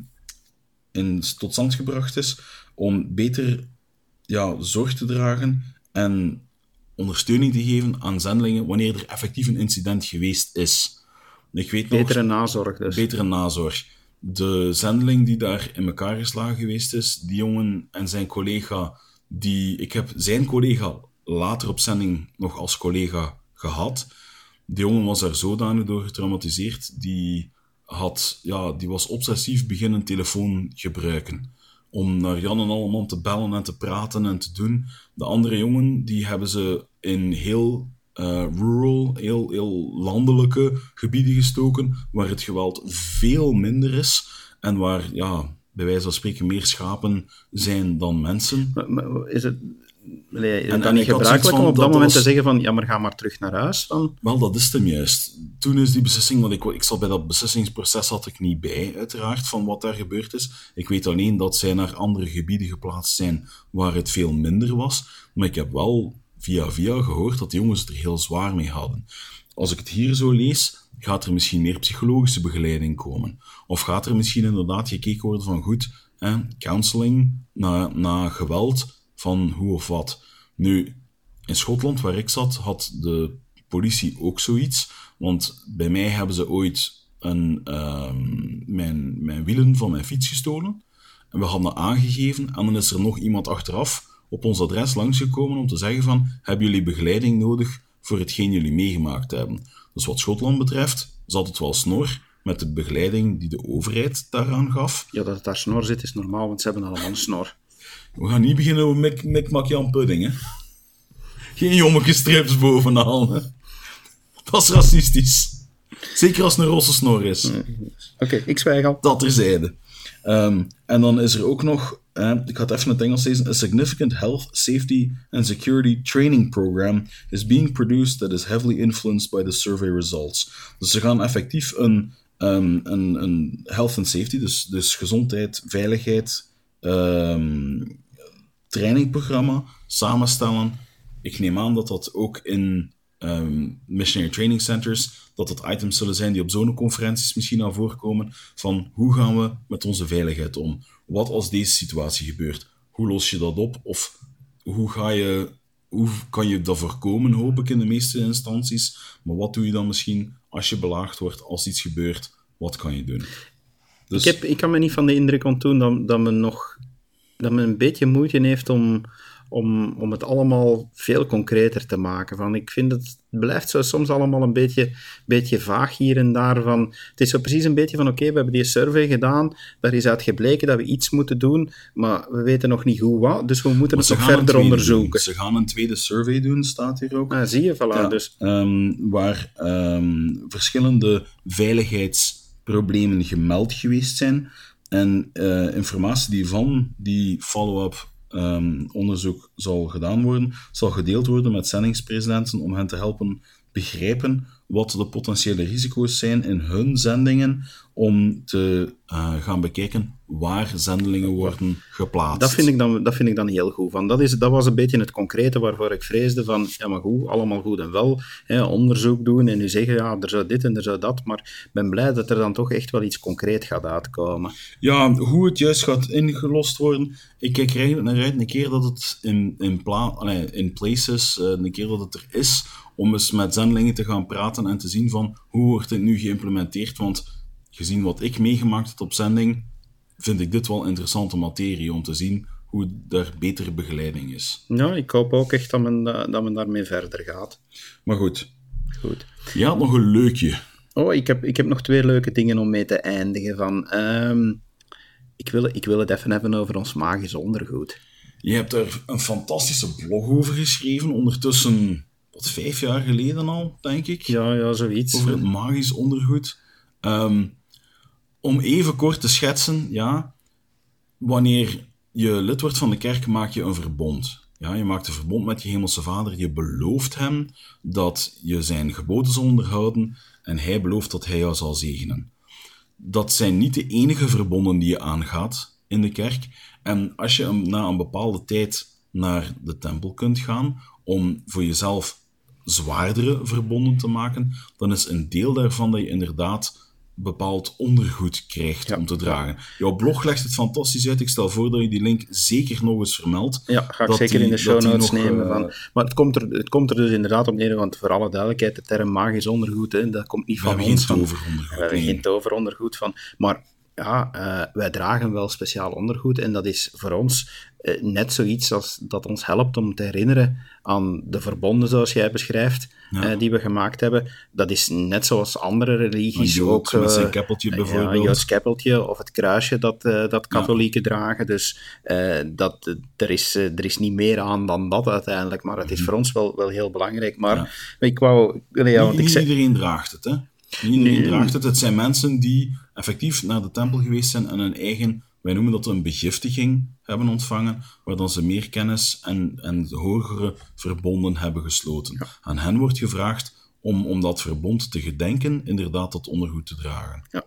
in, tot stand gebracht is om beter ja, zorg te dragen en ondersteuning te geven aan zendelingen wanneer er effectief een incident geweest is. Ik weet nog, Betere nazorg dus. betere nazorg. De zendeling die daar in elkaar geslagen geweest is, die jongen en zijn collega, die, ik heb zijn collega later op zending nog als collega gehad. Die jongen was daar zodanig door getraumatiseerd, die, had, ja, die was obsessief beginnen telefoon gebruiken. Om naar Jan en allemaal te bellen en te praten en te doen. De andere jongen, die hebben ze in heel eh, rural, heel, heel landelijke gebieden gestoken, waar het geweld veel minder is en waar, ja, bij wijze van spreken, meer schapen zijn dan mensen. Maar- maar Is het, het En- dan niet ik had gebruikelijk om op dat, dat moment was- te zeggen van ja, maar ga maar terug naar huis? Dan? Wel, dat is hem juist. Toen is die beslissing, want ik, ik zat bij dat beslissingsproces zat ik niet bij, uiteraard, van wat daar gebeurd is. Ik weet alleen dat zij naar andere gebieden geplaatst zijn waar het veel minder was. Maar ik heb wel via via gehoord dat de jongens het er heel zwaar mee hadden. als ik het hier zo lees, gaat er misschien meer psychologische begeleiding komen. Of gaat er misschien inderdaad gekeken worden van goed, hè, counseling na, na geweld, van hoe of wat. Nu, in Schotland, waar ik zat, had de politie ook zoiets. Want bij mij hebben ze ooit een, ehm, mijn, mijn wielen van mijn fiets gestolen. En we hadden aangegeven. En dan is er nog iemand achteraf op ons adres langsgekomen om te zeggen van, hebben jullie begeleiding nodig voor hetgeen jullie meegemaakt hebben? Dus wat Schotland betreft, zat het wel snor met de begeleiding die de overheid daaraan gaf. Ja, dat het daar snor zit is normaal, want ze hebben allemaal een snor. We gaan niet beginnen over Mick, Mick Mac Pudding, hè. Geen jommeke strips bovenaan, hè. Dat is racistisch. Zeker als het een rosse snor is. Oké, ik zwijg al. Dat terzijde. Um, en dan is er ook nog, uh, ik ga het even in het Engels lezen, a significant health, safety and security training program is being produced that is heavily influenced by the survey results. Dus ze gaan effectief een, um, een, een health and safety, dus, dus gezondheid, veiligheid, um, trainingprogramma samenstellen. Ik neem aan dat dat ook in um, missionary training centers, dat het items zullen zijn die op zo'n conferenties misschien naar voren komen, van hoe gaan we met onze veiligheid om? Wat als deze situatie gebeurt? Hoe los je dat op? Of hoe, ga je, hoe kan je dat voorkomen, hoop ik in de meeste instanties? Maar wat doe je dan misschien als je belaagd wordt, als iets gebeurt? Wat kan je doen? Dus... Ik, heb, ik kan me niet van de indruk ontdoen dat, dat men nog dat men een beetje moeite heeft om om, om het allemaal veel concreter te maken. Van, ik vind het, het blijft zo soms allemaal een beetje, beetje vaag hier en daar. Van, het is zo precies een beetje van, oké, we hebben die survey gedaan, daar is uit gebleken dat we iets moeten doen, maar we weten nog niet hoe wat, dus we moeten het nog verder onderzoeken. Ze gaan een tweede survey doen, staat hier ook. Ah, zie je, voilà. dus. Um, waar um, verschillende veiligheidsproblemen gemeld geweest zijn. En uh, informatie die van die follow-up um, onderzoek zal gedaan worden, zal gedeeld worden met zendingspresidenten om hen te helpen begrijpen wat de potentiële risico's zijn in hun zendingen om te uh, gaan bekijken waar zendelingen worden geplaatst. Dat vind ik dan, dat vind ik dan heel goed. Van, dat, is, dat was een beetje het concrete waarvoor ik vreesde van, ja maar goed, allemaal goed en wel, hè, onderzoek doen en nu zeggen, ja, er zou dit en er zou dat, maar ik ben blij dat er dan toch echt wel iets concreet gaat uitkomen. Ja, hoe het juist gaat ingelost worden, ik kijk er naar uit een keer dat het in, in, pla in place is, uh, een keer dat het er is, om eens met zendelingen te gaan praten en te zien van, hoe wordt dit nu geïmplementeerd, want gezien wat ik meegemaakt heb op zending, vind ik dit wel interessante materie om te zien hoe er betere begeleiding is. Ja, ik hoop ook echt dat men, dat men daarmee verder gaat. Maar goed. goed. Je had nog een leukje. Oh, ik heb, ik heb nog twee leuke dingen om mee te eindigen. Van, um, ik, wil, ik wil het even hebben over ons magisch ondergoed. Je hebt er een fantastische blog over geschreven, ondertussen, wat, vijf jaar geleden al, denk ik? Ja, ja zoiets. Over het magisch ondergoed. Um, om even kort te schetsen, ja, wanneer je lid wordt van de kerk, maak je een verbond. Ja, je maakt een verbond met je hemelse vader. Je belooft hem dat je zijn geboden zal onderhouden en hij belooft dat hij jou zal zegenen. Dat zijn niet de enige verbonden die je aangaat in de kerk. En als je na een bepaalde tijd naar de tempel kunt gaan om voor jezelf zwaardere verbonden te maken, dan is een deel daarvan dat je inderdaad bepaald ondergoed krijgt om te dragen. Jouw blog legt het fantastisch uit. Ik stel voor dat je die link zeker nog eens vermeldt. Ja, ga ik zeker in de show notes nemen. Van. Eh, maar het komt, er, het komt er dus inderdaad op neer, want voor alle duidelijkheid, de term magisch ondergoed, hè, dat komt niet van we ons. Geen toverondergoed. We hebben geen toverondergoed van. Maar ja, uh, wij dragen wel speciaal ondergoed en dat is voor ons uh, net zoiets als dat ons helpt om te herinneren aan de verbonden, zoals jij beschrijft, ja. uh, die we gemaakt hebben. Dat is net zoals andere religies Jood, ook. met zijn keppeltje bijvoorbeeld. Ja, Joods keppeltje of het kruisje dat, dat katholieken ja. dragen. Dus dat, er, is, er is niet meer aan dan dat uiteindelijk, maar het is mm -hmm. voor ons wel, wel heel belangrijk. Maar ik wou... Ja, want ik niet iedereen draagt het, hè? Niet iedereen draagt het. Het zijn mensen die effectief naar de tempel geweest zijn en hun eigen, wij noemen dat een begiftiging, hebben ontvangen, waar dan ze meer kennis en, en hogere verbonden hebben gesloten. Ja. Aan hen wordt gevraagd om, om dat verbond te gedenken, inderdaad dat ondergoed te dragen. Ja.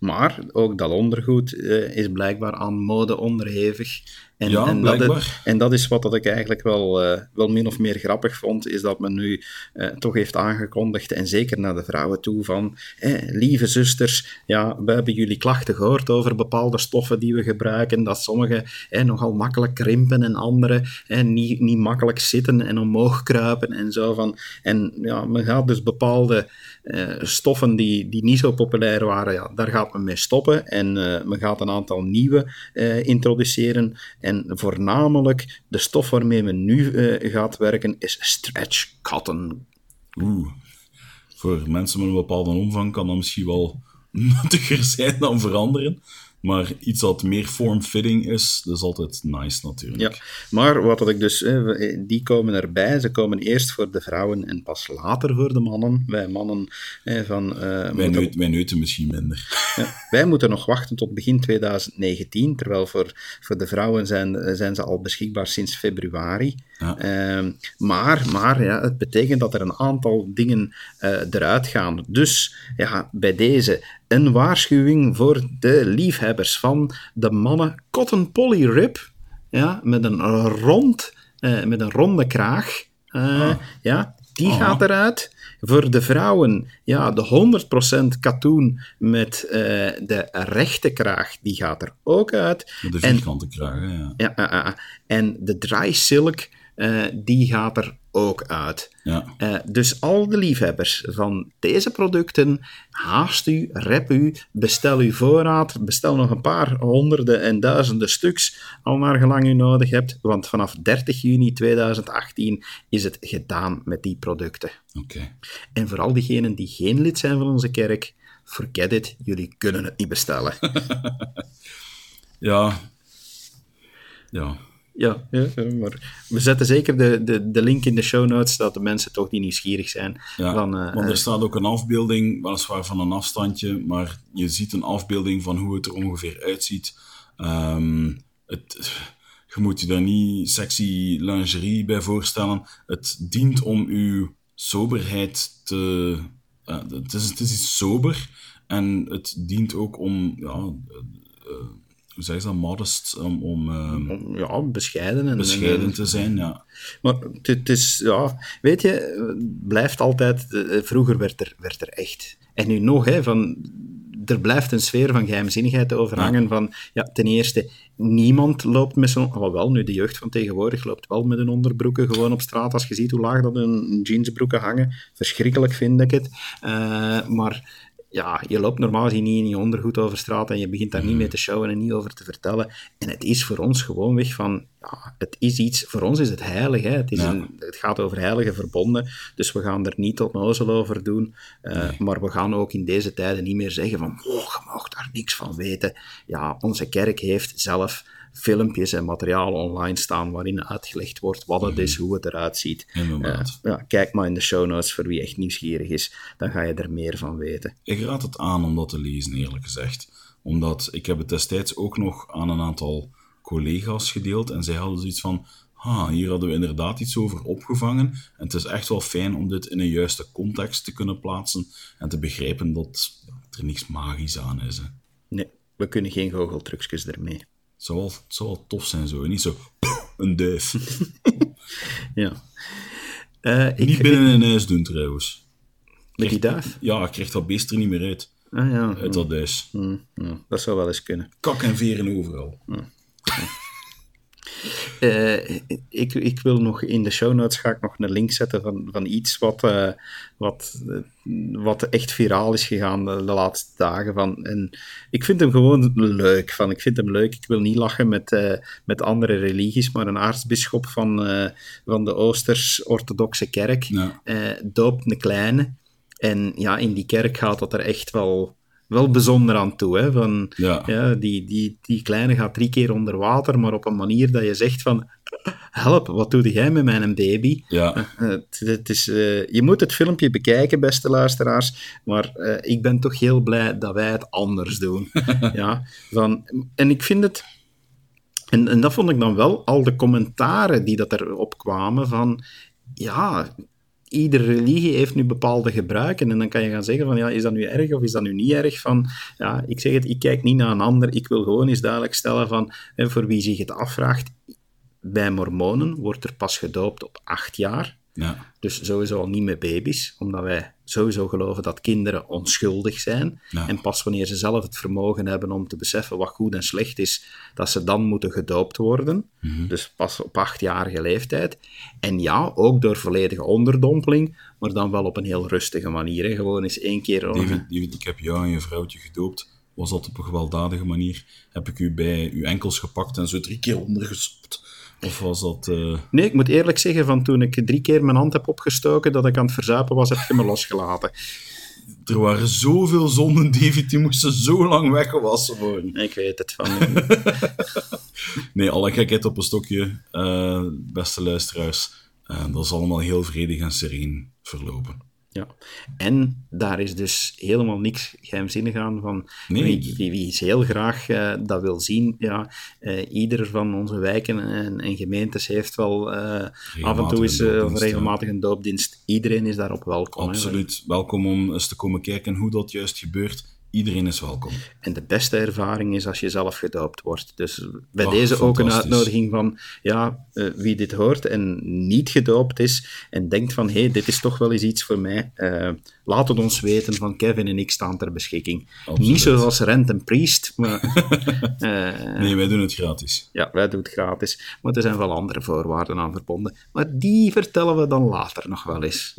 Maar ook dat ondergoed uh, is blijkbaar aan mode onderhevig. En, ja, en. Dat, en dat is wat dat ik eigenlijk wel, uh, wel min of meer grappig vond, is dat men nu uh, toch heeft aangekondigd, en zeker naar de vrouwen toe, van eh, lieve zusters, ja, we hebben jullie klachten gehoord over bepaalde stoffen die we gebruiken, dat sommige eh, nogal makkelijk krimpen en andere eh, niet, niet makkelijk zitten en omhoog kruipen en zo van. En ja, men gaat dus bepaalde uh, stoffen die, die niet zo populair waren, ja, daar gaat men mee stoppen en men gaat een aantal nieuwe introduceren. En voornamelijk de stof waarmee men nu gaat werken is stretch cotton. Oeh, voor mensen met een bepaalde omvang kan dat misschien wel nuttiger zijn dan veranderen. Maar iets dat meer form-fitting is, dat is altijd nice natuurlijk. Ja, maar wat ik dus, die komen erbij. Ze komen eerst voor de vrouwen en pas later voor de mannen. Wij mannen van. Uh, wij, moeten, neut, wij neuten misschien minder. Ja, wij moeten nog wachten tot begin 2019, terwijl voor, voor de vrouwen zijn, zijn ze al beschikbaar sinds februari. Ja. Uh, maar maar ja, het betekent dat er een aantal dingen uh, eruit gaan. Dus ja, bij deze een waarschuwing voor de liefhebbers van de mannen Cotton Poly Rib. Ja, met een rond, uh, met een ronde kraag. Ah. Ja, die ah. gaat eruit. Voor de vrouwen, ja, de 100% katoen met uh, de rechte kraag, die gaat er ook uit. De vierkante kraag, ja. Ja, ja, en de dry silk, die gaat er ook uit. Ja. Uh, dus al de liefhebbers van deze producten, haast u, rep u, bestel uw voorraad, bestel nog een paar honderden en duizenden stuks, al naar gelang u nodig hebt, want vanaf 30 juni 2018 is het gedaan met die producten. Okay. En voor al diegenen die geen lid zijn van onze kerk, forget it, jullie kunnen het niet bestellen. ja. Ja. Ja, ja, maar we zetten zeker de, de, de link in de show notes, zodat de mensen toch die nieuwsgierig zijn. Ja, van, uh, want er staat ook een afbeelding, weliswaar van een afstandje, maar je ziet een afbeelding van hoe het er ongeveer uitziet. Um, het, je moet je daar niet sexy lingerie bij voorstellen. Het dient om uw soberheid te... Uh, het, is, het is iets sober en het dient ook om... Ja, hoe zeg je dat, modest, om, om, uh, ja, bescheiden, en, bescheiden en, te zijn, ja. Maar het is, ja, weet je, blijft altijd, vroeger werd er, werd er echt, en nu nog, hè, van, er blijft een sfeer van geheimzinnigheid overhangen ja. van, ja, ten eerste, niemand loopt met zo'n, oh, wel, nu de jeugd van tegenwoordig loopt wel met een onderbroeken gewoon op straat, als je ziet hoe laag dat hun jeansbroeken hangen, verschrikkelijk vind ik het, uh, maar ja, je loopt normaal gezien niet in je ondergoed over straat en je begint daar niet mee te showen en niet over te vertellen. En het is voor ons gewoon weg van, ja, het is iets, voor ons is het heilig. Hè? Het, is Ja. een, het gaat over heilige verbonden, dus we gaan er niet tot nozel over doen. Uh, Maar we gaan ook in deze tijden niet meer zeggen van, oh, je mag daar niks van weten. Ja, onze kerk heeft zelf filmpjes en materiaal online staan waarin uitgelegd wordt wat het is, hoe het eruit ziet. Uh, ja, kijk maar in de show notes voor wie echt nieuwsgierig is, dan ga je er meer van weten. Ik raad het aan om dat te lezen, eerlijk gezegd. Omdat ik heb het destijds ook nog aan een aantal collega's gedeeld en zij hadden zoiets van, ah, hier hadden we inderdaad iets over opgevangen en het is echt wel fijn om dit in een juiste context te kunnen plaatsen en te begrijpen dat er niks magisch aan is. Hè. Nee, we kunnen geen goocheltrucjes ermee. Het zou, wel, het zou wel tof zijn zo, niet zo een duif. ja. Uh, niet ik, binnen een huis doen trouwens. Met die duif? Ja, ik krijg dat beest er niet meer uit. Ah, ja. Uit dat huis. Mm, ja, dat zou wel eens kunnen. Kak en veren overal. Ja. Uh, ik, ik wil nog in de show notes ga ik nog een link zetten van, van iets wat, uh, wat, uh, wat echt viraal is gegaan de, de, laatste dagen. Van. En ik vind hem gewoon leuk. Van, ik vind hem leuk. Ik wil niet lachen met, met andere religies, maar een aartsbisschop van, van de Oosters-Orthodoxe kerk ja. doopt een kleine. En ja, in die kerk gaat dat er echt wel wel bijzonder aan toe. Hè? Van, ja. Ja, die, die, die kleine gaat drie keer onder water, maar op een manier dat je zegt van help, wat doe jij met mijn baby? Ja. Uh, het, het is, uh, je moet het filmpje bekijken, beste luisteraars, maar uh, ik ben toch heel blij dat wij het anders doen. ja, van, en ik vind het... En, en dat vond ik dan wel, al de commentaren die dat erop kwamen van... Ja, iedere religie heeft nu bepaalde gebruiken. En dan kan je gaan zeggen van, ja, is dat nu erg of is dat nu niet erg? Van, ja, ik zeg het, ik kijk niet naar een ander. Ik wil gewoon eens duidelijk stellen van, voor wie zich het afvraagt, bij mormonen wordt er pas gedoopt op acht jaar. Ja. Dus sowieso al niet met baby's, omdat wij sowieso geloven dat kinderen onschuldig zijn. Ja. En pas wanneer ze zelf het vermogen hebben om te beseffen wat goed en slecht is, dat ze dan moeten gedoopt worden. Mhm. Dus pas op achtjarige leeftijd. En ja, ook door volledige onderdompeling, maar dan wel op een heel rustige manier. Hè. Gewoon eens één keer... David, David, ik heb jou en je vrouwtje gedoopt. Was dat op een gewelddadige manier? Heb ik u bij uw enkels gepakt en zo drie keer ondergestopt? Of was dat... eh, Nee, ik moet eerlijk zeggen, van toen ik drie keer mijn hand heb opgestoken dat ik aan het verzuipen was, heb je me losgelaten. Er waren zoveel zonden, David, die moesten zo lang weggewassen worden. Ik weet het van... Nee, alle gekheid op een stokje, eh, beste luisteraars. Dat is allemaal heel vredig en sereen verlopen. Ja. En daar is dus helemaal niks geheimzinnig aan van Nee. wie, wie, wie is heel graag eh, dat wil zien. Ja, eh, ieder van onze wijken en, en gemeentes heeft wel eh, af en toe eens een regelmatig een doopdienst. Iedereen is daarop welkom. hè. Absoluut. Welkom om eens te komen kijken hoe dat juist gebeurt. Iedereen is welkom. En de beste ervaring is als je zelf gedoopt wordt. Dus bij Oh, deze ook een uitnodiging van ja, eh, wie dit hoort en niet gedoopt is en denkt van hé, hey, dit is toch wel eens iets voor mij. eh, laat het ons weten van Kevin en ik staan ter beschikking. Absoluut. Niet zoals Rent en Priest, maar eh, Nee, wij doen het gratis. ja, wij doen het gratis. Maar er zijn wel andere voorwaarden aan verbonden. Maar die vertellen we dan later nog wel eens.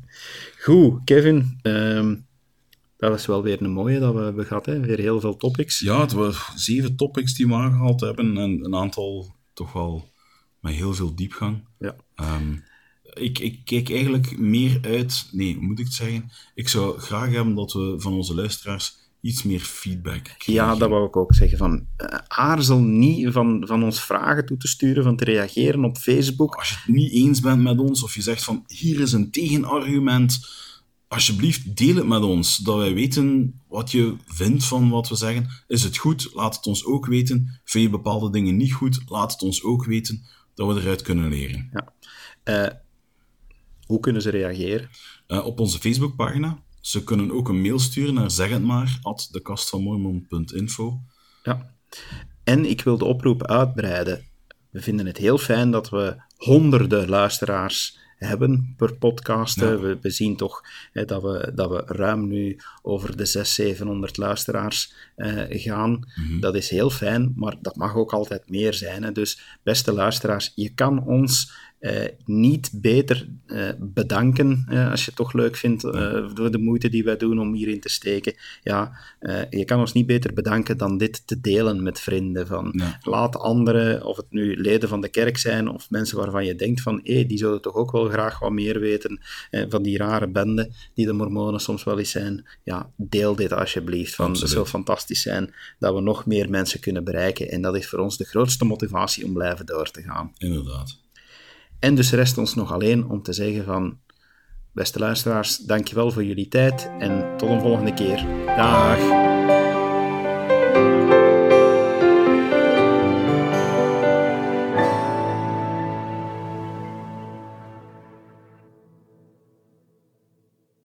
Goed, Kevin. ehm, dat was wel weer een mooie dat we hebben gehad. Hè? Weer heel veel topics. Ja, het waren zeven topics die we aangehaald hebben en een aantal toch wel met heel veel diepgang. Ja. Ehm, ik, ik kijk eigenlijk meer uit... Nee, moet ik het zeggen? Ik zou graag hebben dat we van onze luisteraars iets meer feedback krijgen. Ja, dat wou ik ook zeggen. Van, eh, aarzel niet van, van ons vragen toe te sturen, van te reageren op Facebook. Als je het niet eens bent met ons, of je zegt van hier is een tegenargument, alsjeblieft deel het met ons, dat wij weten wat je vindt van wat we zeggen. Is het goed? Laat het ons ook weten. Vind je bepaalde dingen niet goed? Laat het ons ook weten, dat we eruit kunnen leren. Ja. Eh, hoe kunnen ze reageren? Eh, op onze Facebookpagina. Ze kunnen ook een mail sturen naar zeg het maar, at dekastvanmormon.info. Ja. En ik wil de oproep uitbreiden. We vinden het heel fijn dat we honderden luisteraars hebben per podcast. Ja. We, we zien toch hè, dat, we, dat we ruim nu over de 600, 700 luisteraars eh, gaan. Dat is heel fijn, maar dat mag ook altijd meer zijn. Hè. Dus beste luisteraars, je kan ons niet beter eh, bedanken, eh, als je het toch leuk vindt, eh, voor de moeite die wij doen om hierin te steken. Ja, eh, je kan ons niet beter bedanken dan dit te delen met vrienden. Van. Laat anderen, of het nu leden van de kerk zijn, of mensen waarvan je denkt van, hé, die zouden toch ook wel graag wat meer weten eh, van die rare bende die de mormonen soms wel eens zijn. Ja, deel dit alsjeblieft. Van, het Absoluut. zou fantastisch zijn dat we nog meer mensen kunnen bereiken. En dat is voor ons de grootste motivatie om blijven door te gaan. Inderdaad. En dus rest ons nog alleen om te zeggen van, beste luisteraars, dankjewel voor jullie tijd en tot een volgende keer. Dag.